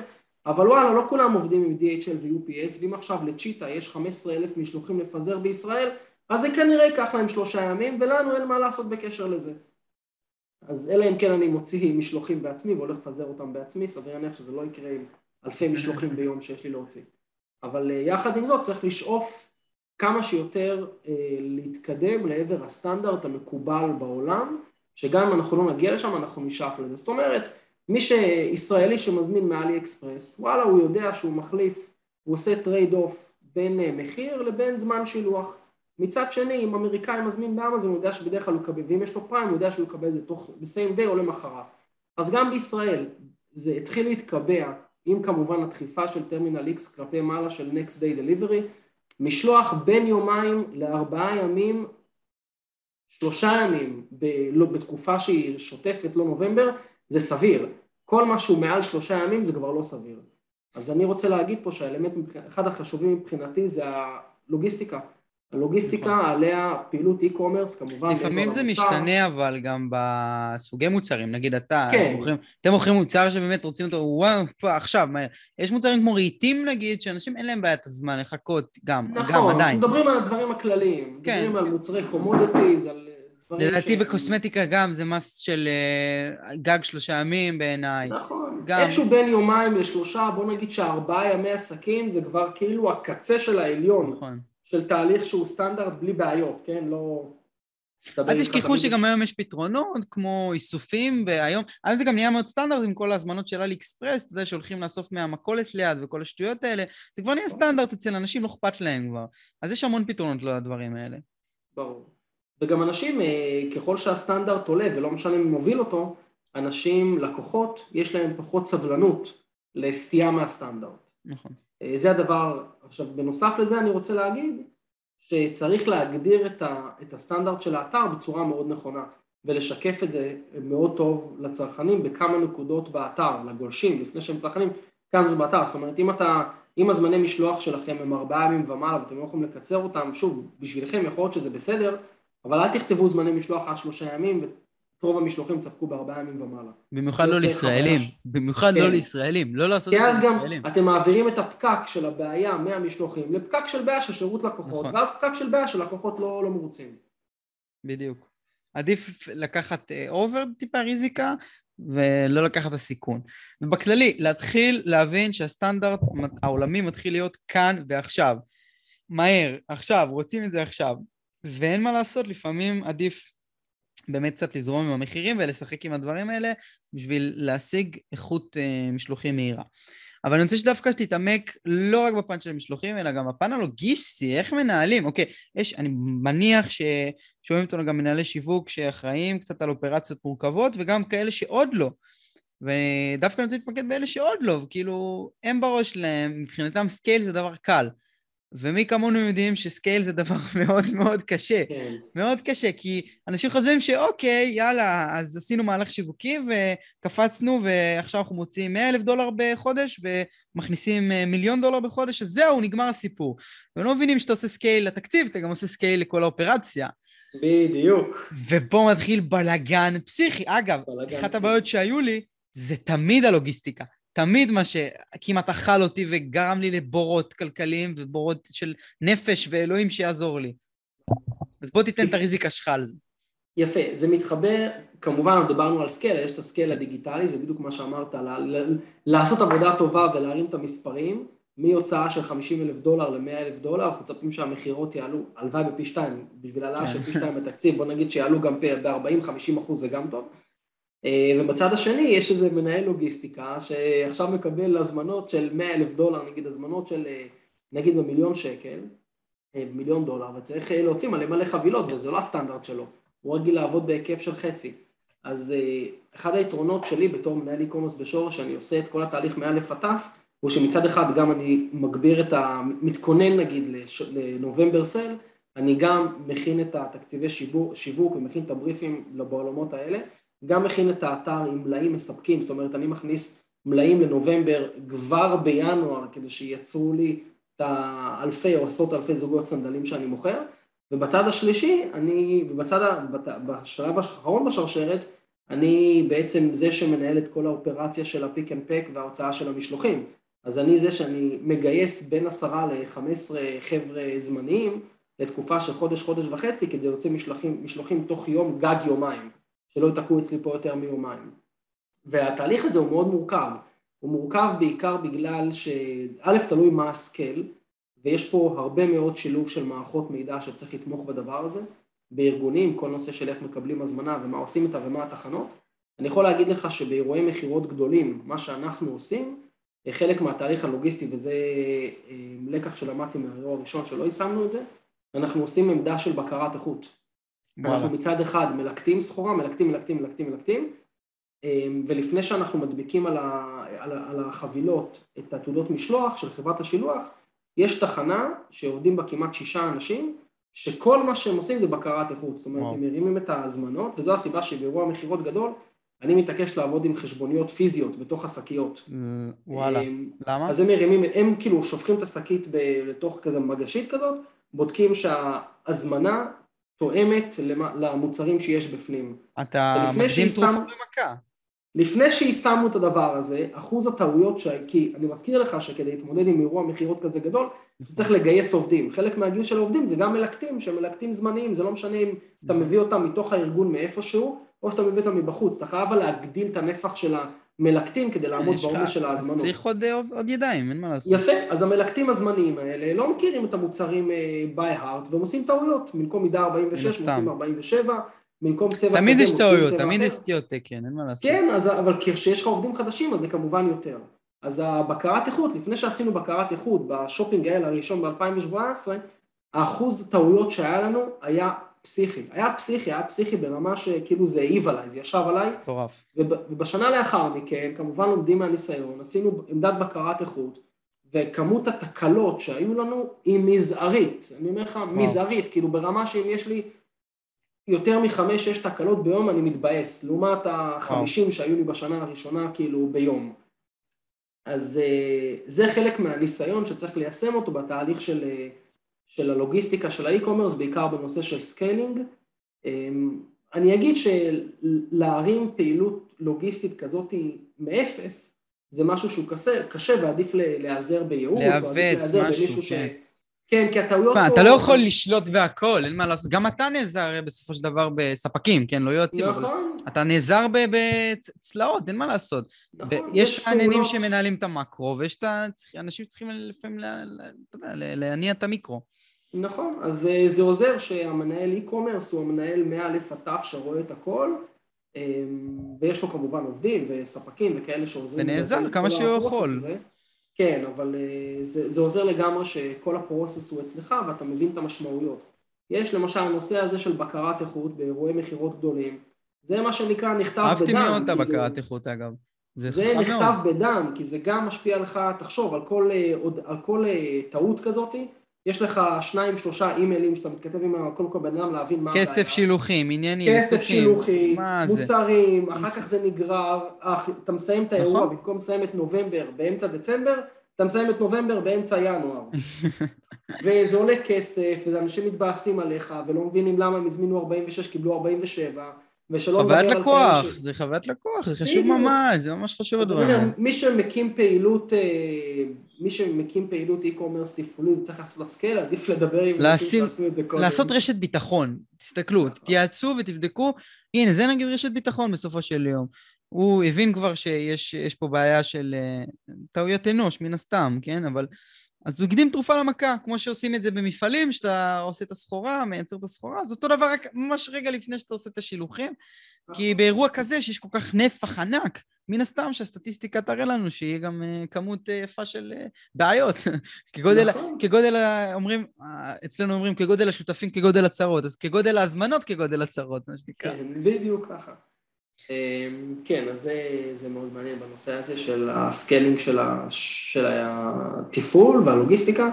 אבל וואלה, לא כולם עובדים עם DHL ו-UPS, ואם עכשיו לצ'יטה יש 15 אלף משלוחים לפזר בישראל, אז זה כנראה ייקח להם שלושה ימים, ולנו אין מה לעשות בקשר לזה. אז אלא אם כן אני מוציא משלוחים בעצמי והולך לפזר אותם בעצמי, סביר להניח שזה לא יקרה עם אלפי משלוחים ביום שיש לי להוציא. אבל אה, יחד עם זאת צריך לשאוף כמה שיותר אה, להתקדם לעבר הסטנדרט המקובל בעולם, שגם אם אנחנו לא נגיע לשם אנחנו נשאף לזה. זאת אומרת, מי שישראלי שמזמין מאלי אקספרס, וואלה הוא יודע שהוא מחליף, הוא עושה trade off בין אה, מחיר לבין זמן שילוח. מצד שני, אם אמריקאי מזמין באמזון, הוא יודע שבדרך כלל הוא יקבל, ואם יש לו פריים, הוא יודע שהוא יקבל את זה תוך, ב same day או למחרת. אז גם בישראל זה התחיל להתקבע, עם כמובן הדחיפה של טרמינל X כלפי מעלה של Next Day Delivery, משלוח בין יומיים לארבעה ימים, שלושה ימים, ב, לא, בתקופה שהיא שוטפת, לא נובמבר, זה סביר. כל מה שהוא מעל שלושה ימים זה כבר לא סביר. אז אני רוצה להגיד פה שהאלמנט, אחד החשובים מבחינתי זה הלוגיסטיקה. הלוגיסטיקה נכון. עליה פעילות e-commerce כמובן. לפעמים זה למוצר. משתנה אבל גם בסוגי מוצרים, נגיד אתה, כן. אתם מוכרים- אתם מוכרים מוצר שבאמת רוצים אותו, וואו, עכשיו, מהר. יש מוצרים כמו רהיטים נגיד, שאנשים אין להם בעיית הזמן לחכות, גם, גם נכון, עדיין. אנחנו מדברים על הדברים הכלליים, כן. מדברים על מוצרי commodities, על דברים לדעתי בקוסמטיקה גם זה must של אה, גג שלושה ימים בעיניי. נכון, גם. איפשהו בין יומיים לשלושה, בוא נגיד שארבעה ימי עסקים זה כבר כאילו הקצה של העליון נכון. של תהליך שהוא סטנדרט בלי בעיות, כן? לא... אל תשכחו שגם היום יש פתרונות כמו איסופים, והיום, היום זה גם נהיה מאוד סטנדרט עם כל ההזמנות של אלי אקספרס, אתה יודע שהולכים לאסוף מהמכולת ליד וכל השטויות האלה, זה כבר נהיה סטנדרט אצל אנשים, לא אכפת להם כבר. אז יש המון פתרונות לדברים האלה. ברור. וגם אנשים, אה, ככל שהסטנדרט עולה, ולא משנה מי מוביל אותו, אנשים, לקוחות, יש להם פחות סבלנות לסטייה מהסטנדרט. נכון. אה, זה הדבר, עכשיו בנוסף לזה אני רוצה להגיד שצריך להגדיר את, ה, את הסטנדרט של האתר בצורה מאוד נכונה ולשקף את זה מאוד טוב לצרכנים בכמה נקודות באתר, לגולשים, לפני שהם צרכנים, נקודות באתר, זאת אומרת אם אתה, אם הזמני משלוח שלכם הם ארבעה ימים ומעלה ואתם לא יכולים לקצר אותם, שוב, בשבילכם יכול להיות שזה בסדר, אבל אל תכתבו זמני משלוח עד שלושה ימים רוב המשלוחים תספקו בארבעה ימים ומעלה. במיוחד לא לישראלים. במיוחד כן. לא לישראלים. לא לעשות כי את זה אז גם לישראלים. אתם מעבירים את הפקק של הבעיה מהמשלוחים לפקק של בעיה של שירות לקוחות, נכון. ואז פקק של בעיה של לקוחות לא, לא מרוצים. בדיוק. עדיף לקחת אובר טיפה ריזיקה ולא לקחת את הסיכון. ובכללי, להתחיל להבין שהסטנדרט העולמי מתחיל להיות כאן ועכשיו. מהר, עכשיו, רוצים את זה עכשיו. ואין מה לעשות, לפעמים עדיף באמת קצת לזרום עם המחירים ולשחק עם הדברים האלה בשביל להשיג איכות אה, משלוחים מהירה. אבל אני רוצה שדווקא שתתעמק לא רק בפן של המשלוחים, אלא גם בפן הלוגיסטי, איך מנהלים. אוקיי, יש, אני מניח ששומעים אותנו גם מנהלי שיווק שאחראים קצת על אופרציות מורכבות, וגם כאלה שעוד לא. ודווקא אני רוצה להתמקד באלה שעוד לא, כאילו, הם בראש שלהם, מבחינתם scale זה דבר קל. ומי כמונו יודעים ש scale זה דבר מאוד מאוד קשה. כן. מאוד קשה, כי אנשים חושבים שאוקיי, יאללה, אז עשינו מהלך שיווקי וקפצנו ועכשיו אנחנו מוציאים 100 אלף דולר בחודש ומכניסים אה, מיליון דולר בחודש, אז זהו, נגמר הסיפור. והם לא מבינים שאתה עושה scale לתקציב, אתה גם עושה scale לכל האופרציה. בדיוק. ופה מתחיל בלאגן פסיכי. אגב, בלגן אחת פסיכי. הבעיות שהיו לי, זה תמיד הלוגיסטיקה. תמיד מה שכמעט אכל אותי וגרם לי לבורות כלכליים ובורות של נפש ואלוהים שיעזור לי. אז בוא תיתן את הריזיקה שלך על זה. יפה, זה מתחבר, כמובן דיברנו על scale, יש את ה scale הדיגיטלי, זה בדיוק מה שאמרת, לעשות עבודה טובה ולהרים את המספרים, מהוצאה של 50 אלף דולר ל-100 אלף דולר, אנחנו מצפים שהמכירות יעלו, הלוואי בפי שתיים, בשביל העלאה כן. של פי שתיים בתקציב, בוא נגיד שיעלו גם ב-40-50 אחוז זה גם טוב. אה, ובצד השני יש איזה מנהל לוגיסטיקה שעכשיו מקבל הזמנות של 100 אלף דולר, נגיד הזמנות של אה, נגיד במיליון שקל, אה, מיליון דולר, וצריך להוציא מלא מלא חבילות, וזה לא הסטנדרט שלו, הוא רגיל לעבוד בהיקף של חצי. אז אחד היתרונות שלי בתור מנהל e-commerce בשורש, שאני עושה את כל התהליך מא' עד ת', הוא שמצד אחד גם אני מגביר את ה... מתכונן נגיד לנובמבר סל, אני גם מכין את התקציבי שיווק ומכין את הבריפים בעולמות האלה, גם מכין את האתר עם מלאים מספקים, זאת אומרת אני מכניס מלאים לנובמבר כבר בינואר כדי שייצרו לי את האלפי או עשרות אלפי זוגות סנדלים שאני מוכר, ובצד השלישי, אני, ובצד, בשלב האחרון בשרשרת, אני בעצם זה שמנהל את כל האופרציה של ה pick and pack וההוצאה של המשלוחים. אז אני זה שאני מגייס בין עשרה ל-15 חבר'ה זמניים לתקופה של חודש, חודש וחצי, כדי להוציא משלוחים, משלוחים תוך יום, גג יומיים, שלא ייתקעו אצלי פה יותר מיומיים. והתהליך הזה הוא מאוד מורכב. הוא מורכב בעיקר בגלל שא', תלוי מה הסקייל, ויש פה הרבה מאוד שילוב של מערכות מידע שצריך לתמוך בדבר הזה, בארגונים, כל נושא של איך מקבלים הזמנה ומה עושים איתה ומה התחנות. אני יכול להגיד לך שבאירועי מכירות גדולים, מה שאנחנו עושים, חלק מהתהליך הלוגיסטי, וזה אה, לקח שלמדתי מהאירוע הראשון שלא יישמנו את זה, אנחנו עושים עמדה של בקרת איכות. אנחנו מצד אחד מלקטים סחורה, מלקטים, מלקטים, מלקטים, מלקטים, אמ, ולפני שאנחנו מדביקים על, ה, על, ה, על החבילות את התעודות משלוח של חברת השילוח, יש תחנה שעובדים בה כמעט שישה אנשים, שכל מה שהם עושים זה בקרת איכות, זאת אומרת, וואו. הם מרימים את ההזמנות, וזו הסיבה שבאירוע מכירות גדול, אני מתעקש לעבוד עם חשבוניות פיזיות בתוך השקיות. וואלה. אמ, למה? אז הם מרימים, הם כאילו שופכים את השקית לתוך כזה מגשית כזאת, בודקים שההזמנה תואמת למוצרים שיש בפנים. אתה מקדים תרופה למכה. לפני שיישמנו את הדבר הזה, אחוז הטעויות, ש... כי אני מזכיר לך שכדי להתמודד עם אירוע מכירות כזה גדול, צריך לגייס עובדים. חלק מהגיוס של העובדים זה גם מלקטים, שמלקטים זמניים, זה לא משנה אם אתה מביא אותם מתוך הארגון מאיפשהו, או שאתה מביא אותם מבחוץ. אתה חייב להגדיל את הנפח של המלקטים כדי לעמוד יש לך- בעומס של ההזמנות. צריך עוד אה, עוד ידיים, אין מה לעשות. יפה, אז המלקטים הזמניים האלה לא מכירים את המוצרים by heart והם עושים טעויות, במקום מידה 46 מן הסתם. מוצאים 47, במקום צבע תמיד כזה יש טעויות, תמיד. יש סטיות תקן, אין מה לעשות. כן, אז, אבל כשיש לך עובדים חדשים אז זה כמובן יותר. אז הבקרת איכות, לפני שעשינו בקרת איכות בשופינג האלה הראשון ב-2017, האחוז טעויות שהיה לנו היה פסיכי. היה פסיכי, היה פסיכי ברמה שכאילו זה העיב עליי, זה ישב עליי, מטורף. וב- ובשנה לאחר מכן, כמובן לומדים מהניסיון, עשינו עמדת בקרת איכות, וכמות התקלות שהיו לנו היא מזערית. אני אומר לך, מזערית, כאילו ברמה שאם יש לי יותר מחמש-שש תקלות ביום, אני מתבאס, לעומת החמישים שהיו לי בשנה הראשונה, כאילו ביום. אז אה, זה חלק מהניסיון שצריך ליישם אותו בתהליך של, אה, של הלוגיסטיקה של ה e-commerce, בעיקר בנושא של scaling. אמ, אני אגיד שלהרים פעילות לוגיסטית כזאת מאפס, זה משהו שהוא קשה, קשה ועדיף להיעזר בייעוץ, להיעזר משהו, במישהו ש... כן. כן, כי הטעויות מה, פה... אתה לא יכול לשלוט בהכל, אין מה לעשות. גם אתה נעזר הרי בסופו של דבר בספקים, כן? לא יועצים, אבל נכון, אתה נעזר בצוות, אין מה לעשות. נכון. ויש מעניינים שמנהלים את המקרו, ויש את ה... אנשים צריכים לפעמים, להניע את המיקרו. נכון, אז אה, זה עוזר שהמנהל e-commerce הוא המנהל מא' עד ת' שרואה את הכל, אה, ויש לו כמובן עובדים וספקים וכאלה שעוזרים. ונעזר כמה שהוא יכול. כן, אבל אה, זה, זה עוזר לגמרי שכל הפרוסס הוא אצלך ואתה מבין את המשמעויות. יש למשל הנושא הזה של בקרת איכות באירועי מכירות גדולים, זה מה שנקרא נכתב בדם. אהבתי מאוד את כאילו. הבקרת איכות, אגב. זה זה נכתב מאוד. בדם, כי זה גם משפיע לך, תחשוב, על כל, אה, על כל טעות כזאת, יש לך שניים, שלושה אימיילים שאתה מתכתב עם קודם כל בן אדם להבין מה כסף הבעיה. שילוחים, עניינים, כסף ניסוחים. שילוחי, מה זה? מוצרים, אחר כך זה נגרר, אה, אתה מסיים את האירוע, נכון. במקום לסיים את נובמבר באמצע דצמבר, אתה מסיים את נובמבר באמצע ינואר. וזה עולה כסף, ואנשים מתבאסים עליך, ולא מבינים למה הם הזמינו 46, קיבלו 47, ושלא חוויית לקוח, זה חוויית לקוח, זה חשוב ממש, זה ממש חשוב הדברים. מי שמקים פעילות, אה, מי שמקים פעילות e-commerce תפעולי וצריך לעשות לה scale, עדיף לדבר עם אנשים שעשו את זה קודם. לעשות רשת ביטחון, תסתכלו, נכון. תייעצו ותבדקו, הנה זה נגיד רשת ביטחון בסופו של יום. הוא הבין כבר שיש פה בעיה של אה, טעויות אנוש, מן הסתם, כן? אבל אז הוא הקדים תרופה למכה, כמו שעושים את זה במפעלים, שאתה עושה את הסחורה, מייצר את הסחורה, אז אותו דבר רק ממש רגע לפני שאתה עושה את השילוחים, כי נכון. באירוע כזה שיש כל כך נפח ענק, מן הסתם שהסטטיסטיקה תראה לנו שיהיה גם אה, כמות אה, יפה של אה, בעיות. כגודל, נכון. כגודל, אומרים, אצלנו אומרים כגודל השותפים כגודל הצרות, אז כגודל ההזמנות כגודל הצרות, מה שנקרא. כן, בדיוק ככה. אמ, כן, אז זה, זה מאוד מעניין בנושא הזה של ה scaling של, ה, של התפעול והלוגיסטיקה,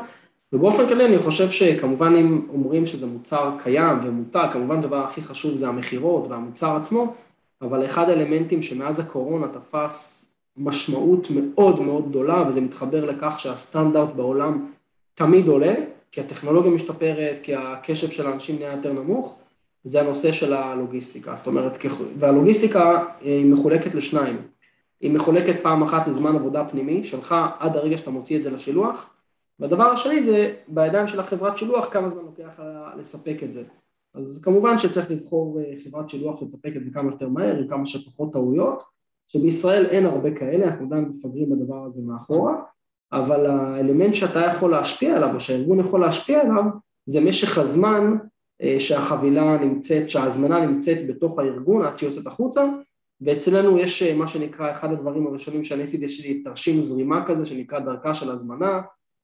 ובאופן כללי אני חושב שכמובן אם אומרים שזה מוצר קיים ומותג, כמובן הדבר הכי חשוב זה המכירות והמוצר עצמו, אבל אחד האלמנטים שמאז הקורונה תפס משמעות מאוד מאוד גדולה, וזה מתחבר לכך שהסטנדרט בעולם תמיד עולה, כי הטכנולוגיה משתפרת, כי הקשב של האנשים נהיה יותר נמוך, זה הנושא של הלוגיסטיקה, זאת אומרת, והלוגיסטיקה אה, היא מחולקת לשניים, היא מחולקת פעם אחת לזמן עבודה פנימי שלך עד הרגע שאתה מוציא את זה לשילוח, והדבר השני זה בידיים של החברת שילוח כמה זמן לוקח לספק את זה. אז כמובן שצריך לבחור אה, חברת שילוח שתספק את זה כמה שיותר מהר עם כמה שפחות טעויות, שבישראל אין הרבה כאלה, אנחנו עדיין מפגרים בדבר הזה מאחורה, אבל האלמנט שאתה יכול להשפיע עליו או שהארגון יכול להשפיע עליו זה משך הזמן שהחבילה נמצאת, שההזמנה נמצאת בתוך הארגון עד שהיא יוצאת החוצה ואצלנו יש אה, מה שנקרא, אחד הדברים הראשונים שאני עשיתי, יש לי תרשים זרימה כזה שנקרא דרכה של הזמנה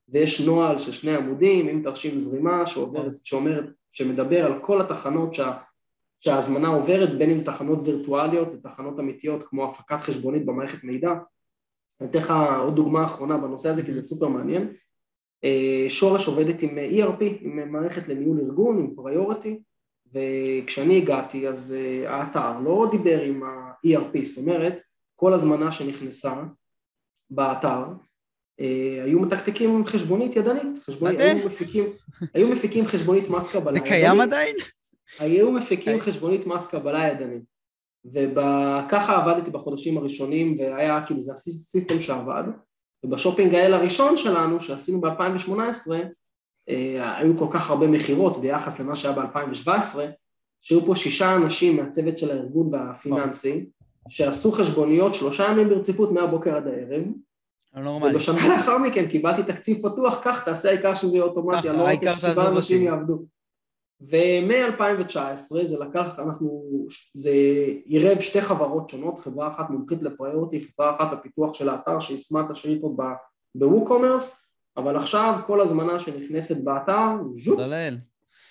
ויש נוהל של שני עמודים עם תרשים זרימה שעובר, שאומר, שמדבר על כל התחנות שה, שההזמנה עוברת בין אם זה תחנות וירטואליות לתחנות אמיתיות כמו הפקת חשבונית במערכת מידע. אני אתן לך עוד דוגמה אחרונה בנושא הזה כי זה סופר מעניין. אה, שורש עובדת עם ERP, עם מערכת לניהול ארגון, עם פריוריטי, וכשאני הגעתי אז אה, האתר לא דיבר עם ה-ERP, זאת אומרת כל הזמנה שנכנסה באתר אה, היו מתקתקים חשבונית ידנית, חשבונית, היו מפיקים, היו מפיקים חשבונית מס קבלה ידנית. זה קיים עדיין? היו מפיקים חשבונית מס קבלה ידנית וככה עבדתי בחודשים הראשונים והיה כאילו זה הסיסטם שעבד ובשופינג האל הראשון שלנו, שעשינו ב-2018, אה, היו כל כך הרבה מכירות ביחס למה שהיה ב-2017, שהיו פה שישה אנשים מהצוות של הארגון והפיננסי, שעשו חשבוניות שלושה ימים ברציפות מהבוקר עד הערב. נורמלי. ובשנה לאחר מכן קיבלתי תקציב פתוח, קח, תעשה העיקר שזה יהיה אוטומטי, אני לא רוצה ששבעה אנשים יעבדו. ומ-2019 זה לקח, אנחנו, זה עירב שתי חברות שונות, חברה אחת מומחית לפריוריטי, חברה אחת הפיתוח של האתר שיישמה את השאילתות ב-WooCommerce, אבל עכשיו כל הזמנה שנכנסת באתר, ז'ופ,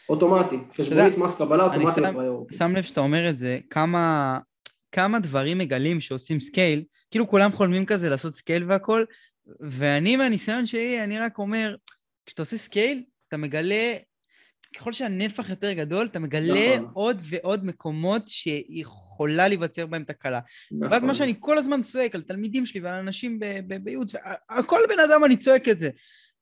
אוטומטי, חשבונית מס קבלה אוטומטי לפריוריטי. שם לב שאתה אומר את זה, כמה, כמה דברים מגלים שעושים scale, כאילו כולם חולמים כזה לעשות scale והכל, ואני מהניסיון שלי, אני רק אומר, כשאתה עושה scale, אתה מגלה ככל שהנפח יותר גדול, אתה מגלה נכון. עוד ועוד מקומות שיכולה להיווצר בהם תקלה. נכון. ואז מה שאני כל הזמן צועק על תלמידים שלי ועל אנשים בייעוץ, כל בן אדם אני צועק את זה.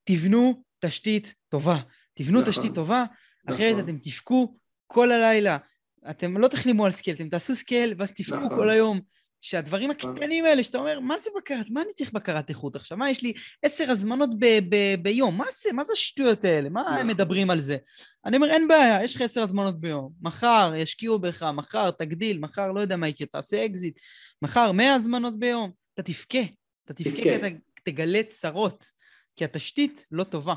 תבנו תשתית טובה. תבנו נכון. תשתית טובה, אחרת נכון. אתם תבכו כל הלילה. אתם לא תחלימו על scale, אתם תעשו scale ואז תבכו נכון. כל היום. שהדברים נכון. הקטנים האלה, שאתה אומר, מה זה בקרת? מה אני צריך בקרת איכות עכשיו? מה, יש לי עשר הזמנות ב- ב- ביום, מה זה? מה זה השטויות האלה? מה הם נכון. מדברים על זה? אני אומר, אין בעיה, יש לך עשר הזמנות ביום. מחר ישקיעו בך, מחר תגדיל, מחר לא יודע מה יקרה, תעשה אקזיט. מחר מאה הזמנות ביום. אתה תבכה, אתה תבכה כי אתה תגלה צרות, כי התשתית לא טובה.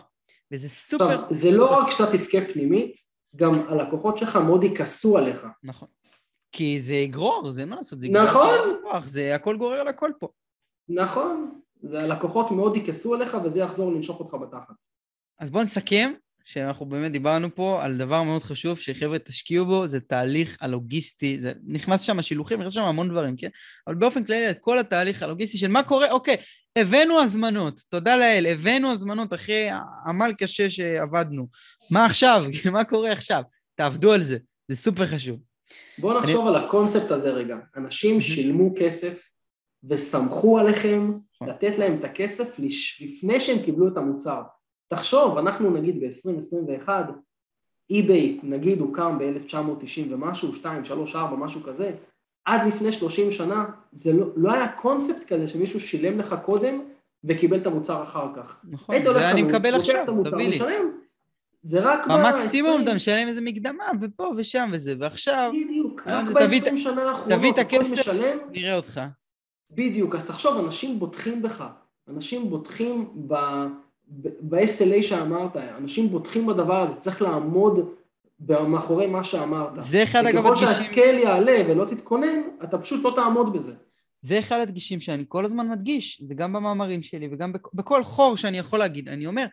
וזה סופר... טוב, זה לא רק שאתה תבכה פנימית, גם הלקוחות שלך מאוד יכעסו עליך. נכון. כי זה יגרור, זה מה לעשות, זה יגרור. נכון. כוח, זה הכל גורר על הכל פה. נכון, זה הלקוחות מאוד יכעסו עליך וזה יחזור לנשוך אותך בתחת. אז בוא נסכם שאנחנו באמת דיברנו פה על דבר מאוד חשוב שחבר'ה תשקיעו בו, זה תהליך הלוגיסטי, זה נכנס שם שילוחים, נכנס שם המון דברים, כן? אבל באופן כללי, את כל התהליך הלוגיסטי של מה קורה, אוקיי, הבאנו הזמנות, תודה לאל, הבאנו הזמנות אחרי עמל קשה שעבדנו. מה עכשיו? מה קורה עכשיו? תעבדו על זה, זה סופר חשוב. בואו נחשוב אני... על הקונספט הזה רגע. אנשים שילמו כסף וסמכו עליכם נכון. לתת להם את הכסף לפני שהם קיבלו את המוצר. תחשוב, אנחנו נגיד ב-2021, אי-ביי נגיד הוקם ב-1990 ומשהו, 2, 3, 4, משהו כזה, עד לפני 30 שנה זה לא, לא היה קונספט כזה שמישהו שילם לך קודם וקיבל את המוצר אחר כך. נכון, זה אני מקבל עכשיו, תביא לי. משלם, זה רק במקסימום אתה משלם איזה מקדמה ופה ושם וזה, ועכשיו... בדיוק, רק ב-20 שנה האחרונות, תביא את הכסף, נראה אותך. בדיוק, אז תחשוב, אנשים בוטחים בך, אנשים בוטחים ב... ב-SLA שאמרת, אנשים בוטחים בדבר הזה, צריך לעמוד מאחורי מה שאמרת. זה אחד אגב הדגשים... וככל שה scale יעלה ולא תתכונן, אתה פשוט לא תעמוד בזה. זה אחד הדגשים שאני כל הזמן מדגיש, זה גם במאמרים שלי וגם בכל חור שאני יכול להגיד. אני אומר,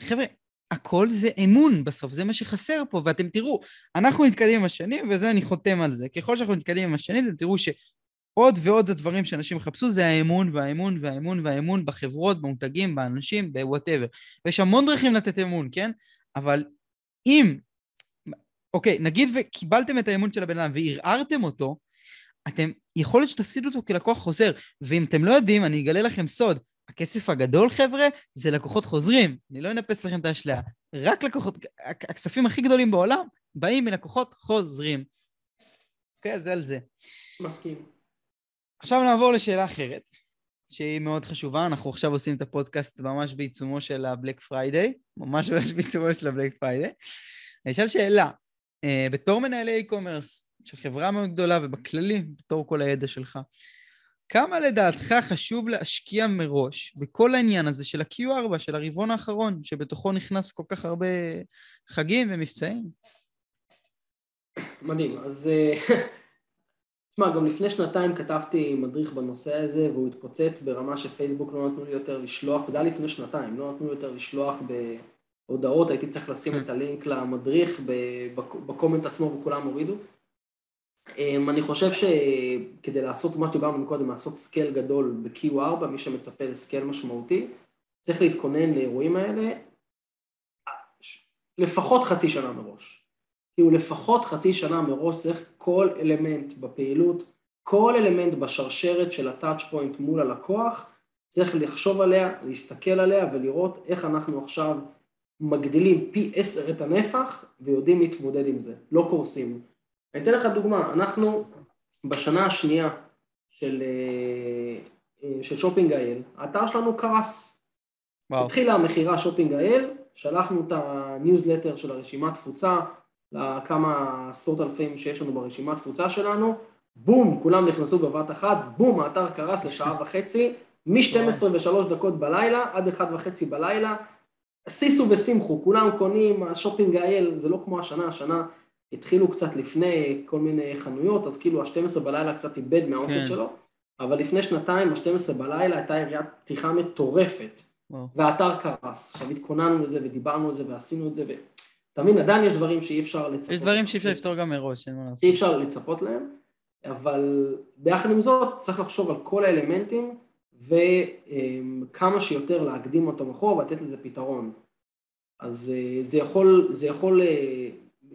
חבר'ה, הכל זה אמון בסוף, זה מה שחסר פה, ואתם תראו, אנחנו נתקדם עם השנים, וזה אני חותם על זה. ככל שאנחנו נתקדם עם השנים, אתם תראו שעוד ועוד הדברים שאנשים יחפשו זה האמון והאמון והאמון והאמון בחברות, במותגים, באנשים, ב whatever. ויש המון דרכים לתת אמון, כן? אבל אם, אוקיי, נגיד וקיבלתם את האמון של הבן אדם וערערתם אותו, אתם, יכול להיות שתפסידו אותו כלקוח חוזר, ואם אתם לא יודעים, אני אגלה לכם סוד, הכסף הגדול, חבר'ה, זה לקוחות חוזרים. אני לא אנפץ לכם את האשליה. רק לקוחות, הכספים הכי גדולים בעולם באים מלקוחות חוזרים. אוקיי, זה על זה. מסכים. עכשיו נעבור לשאלה אחרת, שהיא מאוד חשובה. אנחנו עכשיו עושים את הפודקאסט ממש בעיצומו של ה Black Friday, ממש ממש בעיצומו של ה Black Friday. אני אשאל שאלה, אה, בתור מנהלי e-commerce של חברה מאוד גדולה ובכללי, בתור כל הידע שלך, כמה לדעתך חשוב להשקיע מראש בכל העניין הזה של ה-Q4, של הרבעון האחרון, שבתוכו נכנס כל כך הרבה חגים ומבצעים? מדהים, אז תשמע, גם לפני שנתיים כתבתי מדריך בנושא הזה והוא התפוצץ ברמה שפייסבוק לא נתנו לי יותר לשלוח, וזה היה לפני שנתיים, לא נתנו לי יותר לשלוח בהודעות, הייתי צריך לשים את הלינק למדריך ב comment עצמו וכולם הורידו. אמ, אני חושב שכדי לעשות מה שדיברנו מקודם, לעשות scale גדול ב-Q4, מי שמצפה ל scale משמעותי, צריך להתכונן לאירועים האלה לפחות חצי שנה מראש. כאילו לפחות חצי שנה מראש צריך כל אלמנט בפעילות, כל אלמנט בשרשרת של ה touch point מול הלקוח, צריך לחשוב עליה, להסתכל עליה ולראות איך אנחנו עכשיו מגדילים פי עשר את הנפח ויודעים להתמודד עם זה, לא קורסים. אני אתן לך דוגמה, אנחנו בשנה השנייה של, אה, אה, של שופינג IL, האתר שלנו קרס. וואו. התחילה המכירה שופינג IL, שלחנו את הניוזלטר של הרשימת תפוצה לכמה עשרות אלפים שיש לנו ברשימת תפוצה שלנו, בום, כולם נכנסו בבת אחת, בום, האתר קרס לשעה וחצי, מ-12 ו-3 דקות בלילה עד 1 וחצי בלילה, שישו ושמחו, כולם קונים, השופינג IL, זה לא כמו השנה, השנה התחילו קצת לפני כל מיני חנויות, אז כאילו ה-12 בלילה קצת איבד מהאופל כן. שלו, אבל לפני שנתיים, ה-12 בלילה הייתה יריית פתיחה מטורפת, וואו. והאתר קרס. עכשיו התכוננו לזה ודיברנו על זה ועשינו את זה, ואתה מבין, עדיין יש דברים שאי אפשר לצפות. יש דברים שאי אפשר לפתור גם מראש, אין מה לעשות. אי אפשר לצפות להם, אבל ביחד עם זאת צריך לחשוב על כל האלמנטים וכמה שיותר להקדים אותו מאחור ולתת לזה פתרון. אז אה, זה יכול, זה יכול אה,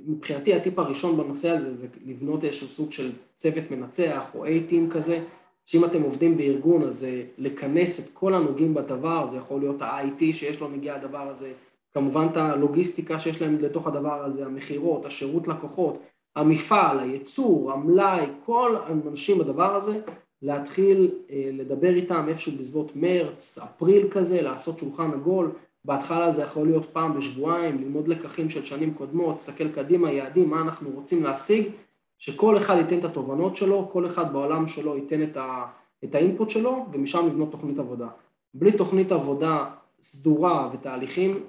מבחינתי הטיפ הראשון בנושא הזה זה לבנות איזשהו סוג של צוות מנצח או A-Team כזה, שאם אתם עובדים בארגון אז זה לכנס את כל הנוגעים בדבר, זה יכול להיות ה-IT שיש לו נגיעה לדבר הזה, כמובן את הלוגיסטיקה שיש להם לתוך הדבר הזה, המכירות, השירות לקוחות, המפעל, הייצור, המלאי, כל האנשים בדבר הזה, להתחיל אה, לדבר איתם איפשהו בסביבות מרץ, אפריל כזה, לעשות שולחן עגול, בהתחלה זה יכול להיות פעם בשבועיים, ללמוד לקחים של שנים קודמות, להסתכל קדימה, יעדים, מה אנחנו רוצים להשיג, שכל אחד ייתן את התובנות שלו, כל אחד בעולם שלו ייתן את, ה, את האינפוט שלו, ומשם לבנות תוכנית עבודה. בלי תוכנית עבודה סדורה ותהליכים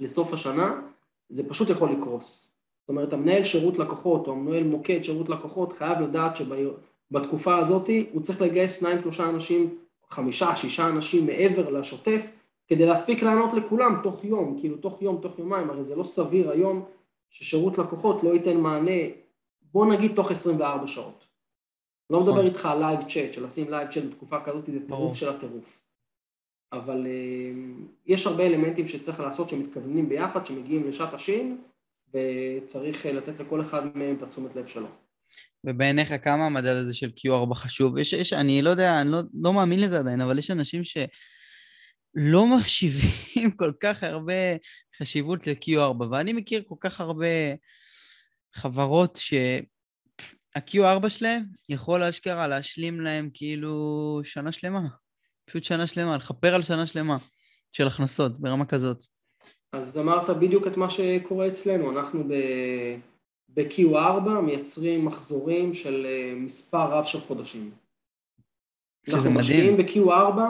לסוף השנה, זה פשוט יכול לקרוס. זאת אומרת, המנהל שירות לקוחות או המנהל מוקד שירות לקוחות חייב לדעת שבתקופה הזאת הוא צריך לגייס שניים, שלושה אנשים, חמישה, שישה אנשים מעבר לשוטף, כדי להספיק לענות לכולם תוך יום, כאילו תוך יום, תוך יומיים, הרי זה לא סביר היום ששירות לקוחות לא ייתן מענה, בוא נגיד תוך 24 שעות. לא מדבר נכון. איתך על live chat, של לשים live chat בתקופה כזאת זה טירוף של הטירוף. אבל אה, יש הרבה אלמנטים שצריך לעשות שמתכווננים ביחד, שמגיעים לשעת השין, וצריך אה, לתת לכל אחד מהם את התשומת לב שלו. ובעיניך כמה המדד הזה של Q4 חשוב? יש, יש, אני לא יודע, אני לא, לא מאמין לזה עדיין, אבל יש אנשים ש... לא מחשיבים כל כך הרבה חשיבות ל-Q4, ואני מכיר כל כך הרבה חברות שה-Q4 שלהם יכול אשכרה להשלים להם כאילו שנה שלמה. פשוט שנה שלמה, לכפר על שנה שלמה של הכנסות ברמה כזאת. אז אמרת בדיוק את מה שקורה אצלנו, אנחנו ב... ב-Q4 מייצרים מחזורים של אה, מספר רב של חודשים. שזה מדהים. אנחנו משקיעים ב-Q4,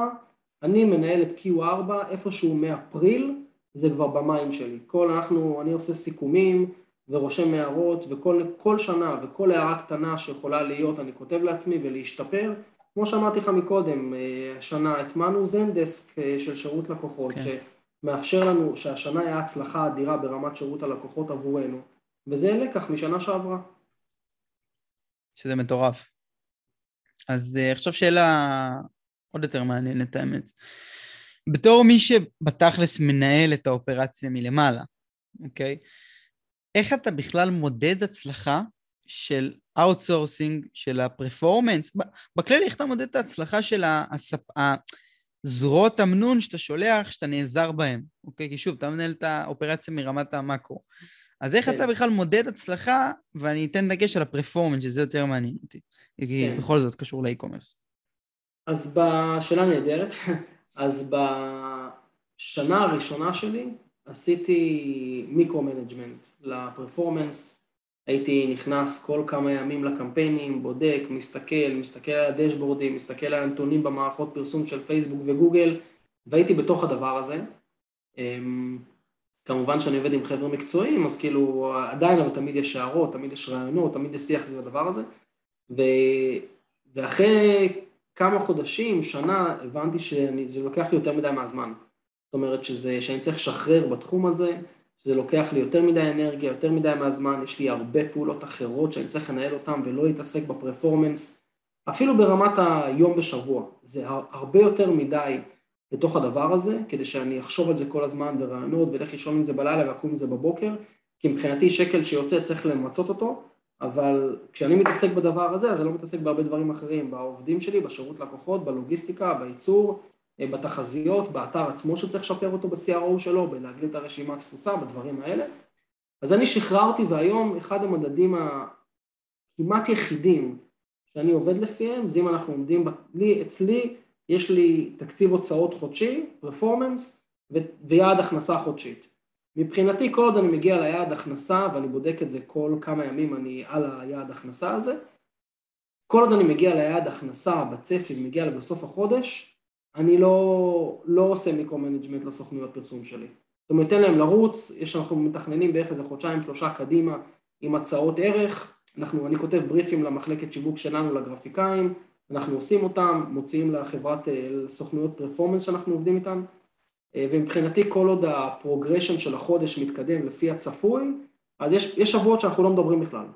אני מנהל את Q4 איפשהו מאפריל, זה כבר ב mind שלי. כל אנחנו, אני עושה סיכומים ורושם הערות, וכל שנה וכל הערה קטנה שיכולה להיות, אני כותב לעצמי ולהשתפר. כמו שאמרתי לך מקודם, אה, השנה הטמענו Zendesk אה, של שירות לקוחות, כן. שמאפשר לנו שהשנה היה הצלחה אדירה ברמת שירות הלקוחות עבורנו. וזה לקח משנה שעברה. שזה מטורף. אז uh, עכשיו שאלה עוד יותר מעניינת האמת. בתור מי שבתכלס מנהל את האופרציה מלמעלה, אוקיי? איך אתה בכלל מודד הצלחה של outsourcing, של ה performance? בכללי, איך אתה מודד את ההצלחה של הספ... זרועות אמון שאתה שולח, שאתה נעזר בהם, אוקיי? כי שוב, אתה מנהל את האופרציה מרמת המאקרו. אז איך כן. אתה בכלל מודד הצלחה, ואני אתן דגש על ה performance, שזה יותר מעניין אותי, כי כן. בכל זאת קשור ל e-commerce. אז בשאלה נהדרת, אז בשנה הראשונה שלי עשיתי micro-management ל performance, הייתי נכנס כל כמה ימים לקמפיינים, בודק, מסתכל, מסתכל על הדשבורדים, מסתכל על הנתונים במערכות פרסום של פייסבוק וגוגל, והייתי בתוך הדבר הזה. אמ, כמובן שאני עובד עם חבר'ה מקצועיים, אז כאילו עדיין אבל תמיד יש הערות, תמיד יש רעיונות, תמיד יש שיח סביב הדבר הזה. ו... ואחרי כמה חודשים, שנה, הבנתי שזה לוקח לי יותר מדי מהזמן. זאת אומרת שזה, שאני צריך לשחרר בתחום הזה, שזה לוקח לי יותר מדי אנרגיה, יותר מדי מהזמן, יש לי הרבה פעולות אחרות שאני צריך לנהל אותן ולא להתעסק בפרפורמנס, אפילו ברמת היום בשבוע. זה הרבה יותר מדי לתוך הדבר הזה, כדי שאני אחשוב על זה כל הזמן ברעיונות ולך לישון עם זה בלילה ואקום עם זה בבוקר, כי מבחינתי שקל שיוצא צריך למצות אותו, אבל כשאני מתעסק בדבר הזה, אז אני לא מתעסק בהרבה דברים אחרים, בעובדים שלי, בשירות לקוחות, בלוגיסטיקה, בייצור, אה, בתחזיות, באתר עצמו שצריך לשפר אותו ב-CRO שלו, בלהגדיל את הרשימת תפוצה, בדברים האלה. אז אני שחררתי והיום אחד המדדים הכמעט יחידים שאני עובד לפיהם, זה אם אנחנו עומדים, לי, אצלי יש לי תקציב הוצאות חודשי, פרפורמנס, ויעד הכנסה חודשית. מבחינתי כל עוד אני מגיע ליעד הכנסה, ואני בודק את זה כל כמה ימים אני על היעד הכנסה הזה, כל עוד אני מגיע ליעד הכנסה בצפי ומגיע לסוף החודש, אני לא, לא עושה micro-management לסוכנויות פרסום שלי. זאת אומרת, תן להם לרוץ, יש, אנחנו מתכננים בערך איזה חודשיים, שלושה קדימה עם הצעות ערך, אנחנו, אני כותב בריפים למחלקת שיווק שלנו, לגרפיקאים, אנחנו עושים אותם, מוציאים לחברת, אה, לסוכנויות performance שאנחנו עובדים איתן, ומבחינתי כל עוד ה progression של החודש מתקדם לפי הצפוי, אז יש, יש שבועות שאנחנו לא מדברים בכלל.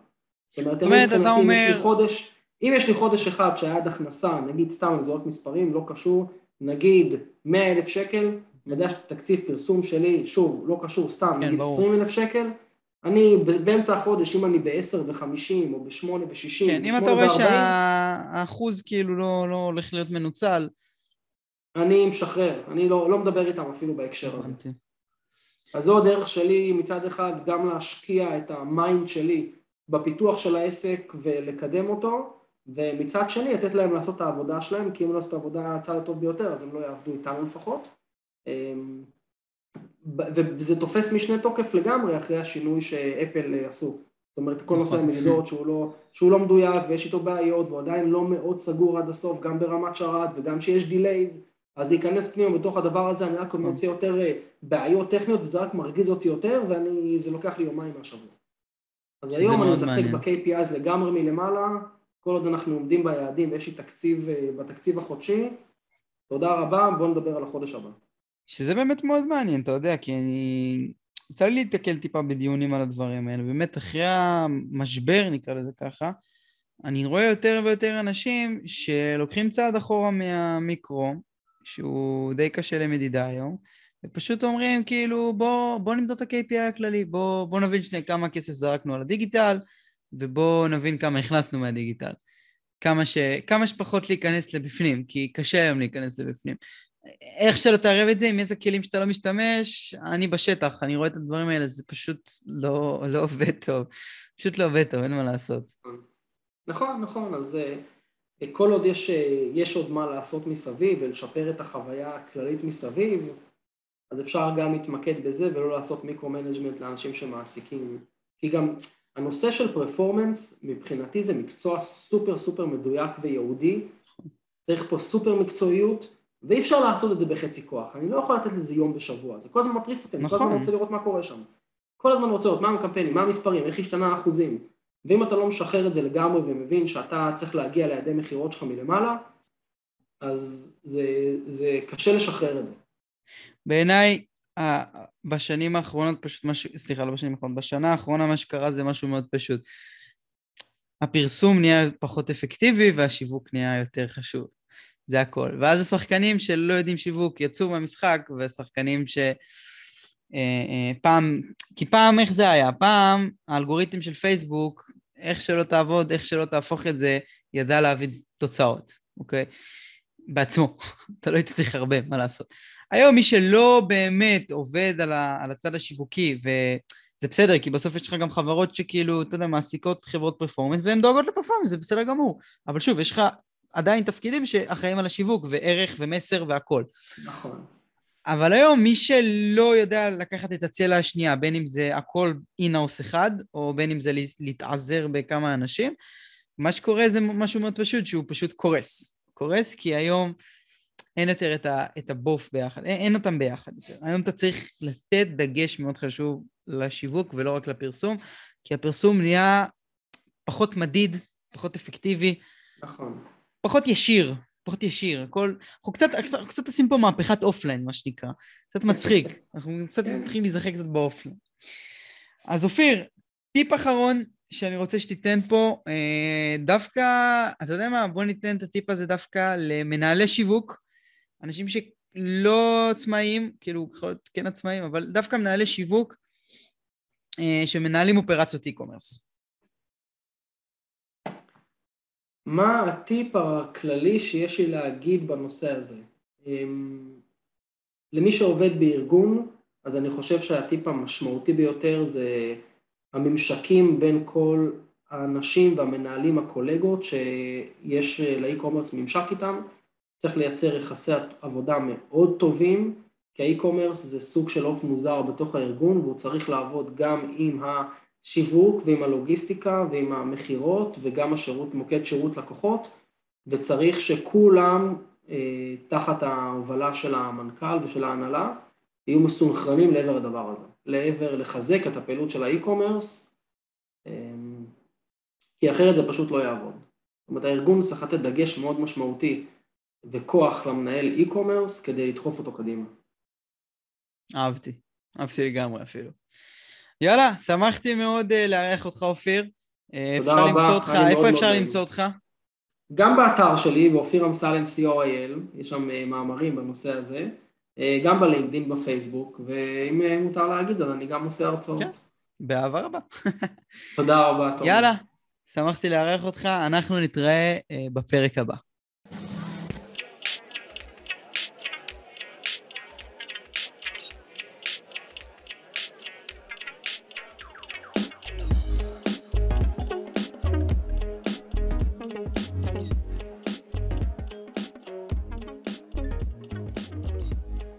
זאת אומרת, אומרת אתה אומר... אם יש, חודש, אם יש לי חודש אחד שהיעד הכנסה, נגיד סתם לזרוק מספרים, לא קשור, נגיד 100 אלף שקל, אני יודע שתקציב פרסום שלי, שוב, לא קשור, סתם, כן, נגיד ברור. 20 אלף שקל, אני באמצע החודש, אם אני ב-10 ו-50 או ב-8 ו-60, כן, אם אתה רואה שהאחוז כאילו לא, לא הולך להיות מנוצל. אני משחרר, אני לא, לא מדבר איתם אפילו בהקשר הזה. אז זו הדרך שלי מצד אחד גם להשקיע את ה mind שלי בפיתוח של העסק ולקדם אותו, ומצד שני לתת להם לעשות את העבודה שלהם, כי אם לא יעשו את העבודה הצד הטוב ביותר אז הם לא יעבדו איתנו לפחות. אמ, וזה תופס משנה תוקף לגמרי אחרי השינוי שאפל עשו. זאת אומרת, כל נושא נכון. המדידות שהוא לא, שהוא לא מדויק ויש איתו בעיות והוא עדיין לא מאוד סגור עד הסוף, גם ברמת שרת וגם שיש delays, אז להיכנס פנימה בתוך הדבר הזה, אני רק נכון. מוצא יותר אה, בעיות טכניות וזה רק מרגיז אותי יותר וזה לוקח לי יומיים מהשבוע. אז היום אני מתעסק ב-KPIs לגמרי מלמעלה, כל עוד אנחנו עומדים ביעדים ויש לי תקציב אה, בתקציב החודשי, תודה רבה, בואו נדבר על החודש הבא. שזה באמת מאוד מעניין, אתה יודע, כי אני... יצא לי להתקל טיפה בדיונים על הדברים האלה, באמת אחרי המשבר, נקרא לזה ככה, אני רואה יותר ויותר אנשים שלוקחים צעד אחורה מהמיקרו, שהוא די קשה למדידה היום, ופשוט אומרים כאילו בוא, בוא נמדוד את ה-KPI הכללי, בוא, בוא נבין שני כמה כסף זרקנו על הדיגיטל, ובוא נבין כמה הכנסנו מהדיגיטל. כמה, ש... כמה שפחות להיכנס לבפנים, כי קשה היום להיכנס לבפנים. איך שלא תערב את זה, עם איזה כלים שאתה לא משתמש, אני בשטח, אני רואה את הדברים האלה, זה פשוט לא, לא עובד טוב. פשוט לא עובד טוב, אין מה לעשות. נכון, נכון, אז אה, כל עוד יש, אה, יש עוד מה לעשות מסביב ולשפר את החוויה הכללית מסביב, אז אפשר גם להתמקד בזה ולא לעשות micro-management לאנשים שמעסיקים. כי גם הנושא של performance, מבחינתי זה מקצוע סופר סופר מדויק וייעודי, צריך פה סופר מקצועיות, ואי אפשר לעשות את זה בחצי כוח. אני לא יכול לתת לזה יום בשבוע, זה כל הזמן מטריף אותי, נכון. אני כל הזמן נכון. רוצה לראות מה קורה שם. כל הזמן רוצה לראות מה הקמפיינים, מה המספרים, איך השתנה האחוזים. ואם אתה לא משחרר את זה לגמרי ומבין שאתה צריך להגיע לידי מכירות שלך מלמעלה, אז זה, זה קשה לשחרר את זה. בעיניי, בשנים האחרונות פשוט משהו, סליחה, לא בשנים האחרונות, בשנה האחרונה מה שקרה זה משהו מאוד פשוט. הפרסום נהיה פחות אפקטיבי והשיווק נהיה יותר חשוב. זה הכל. ואז השחקנים שלא יודעים שיווק יצאו מהמשחק, והשחקנים ש... אה, אה, פעם, כי פעם איך זה היה? פעם האלגוריתם של פייסבוק, איך שלא תעבוד, איך שלא תהפוך את זה, ידע להביא תוצאות, אוקיי? בעצמו. אתה לא היית צריך הרבה, מה לעשות. היום מי שלא באמת עובד על, ה, על הצד השיווקי, וזה בסדר, כי בסוף יש לך גם חברות שכאילו, אתה יודע, מעסיקות חברות פרפורמנס, והן דואגות לפרפורמנס, זה בסדר גמור. אבל שוב, יש לך עדיין תפקידים שאחראים על השיווק, וערך ומסר והכול. נכון. אבל היום מי שלא יודע לקחת את הצלע השנייה, בין אם זה הכל אינאוס אחד, או בין אם זה להתעזר בכמה אנשים, מה שקורה זה משהו מאוד פשוט, שהוא פשוט קורס. קורס כי היום אין יותר את, ה, את הבוף ביחד, אין, אין אותם ביחד יותר. היום אתה צריך לתת דגש מאוד חשוב לשיווק ולא רק לפרסום, כי הפרסום נהיה פחות מדיד, פחות אפקטיבי. נכון. פחות ישיר, פחות ישיר, הכל, אנחנו קצת, אנחנו קצת עושים פה מהפכת offline, מה שנקרא, קצת מצחיק, אנחנו קצת מתחילים להיזכר קצת ב offline. אז אופיר, טיפ אחרון שאני רוצה שתיתן פה, אה, דווקא, אתה יודע מה, בוא ניתן את הטיפ הזה דווקא למנהלי שיווק, אנשים שלא עצמאים, כאילו, יכול להיות כן עצמאים, אבל דווקא מנהלי שיווק אה, שמנהלים אופרציות e-commerce. מה הטיפ הכללי שיש לי להגיד בנושא הזה? אמ, למי שעובד בארגון, אז אני חושב שהטיפ המשמעותי ביותר זה הממשקים בין כל האנשים והמנהלים הקולגות שיש לאי-קומרס ממשק איתם, צריך לייצר יחסי עבודה מאוד טובים, כי האי-קומרס זה סוג של עוף מוזר בתוך הארגון והוא צריך לעבוד גם עם ה... שיווק ועם הלוגיסטיקה ועם המכירות וגם השירות, מוקד שירות לקוחות וצריך שכולם אה, תחת ההובלה של המנכ"ל ושל ההנהלה יהיו מסונכרנים לעבר הדבר הזה, לעבר לחזק את הפעילות של האי-קומרס אה, כי אחרת זה פשוט לא יעבוד. זאת אומרת הארגון צריך לתת דגש מאוד משמעותי וכוח למנהל אי-קומרס כדי לדחוף אותו קדימה. אהבתי, אהבתי לגמרי אפילו. יאללה, שמחתי מאוד uh, לארח אותך, אופיר. תודה אפשר רבה. למצוא אותך, איפה אפשר מאוד למצוא אותך? גם באתר שלי, באופיר אמסלם co.il, יש שם uh, מאמרים בנושא הזה, uh, גם בלינקדאין, בפייסבוק, ואם uh, מותר להגיד, אז אני גם עושה הרצאות. כן, באהבה רבה. תודה רבה, תומר. יאללה, שמחתי לארח אותך, אנחנו נתראה uh, בפרק הבא.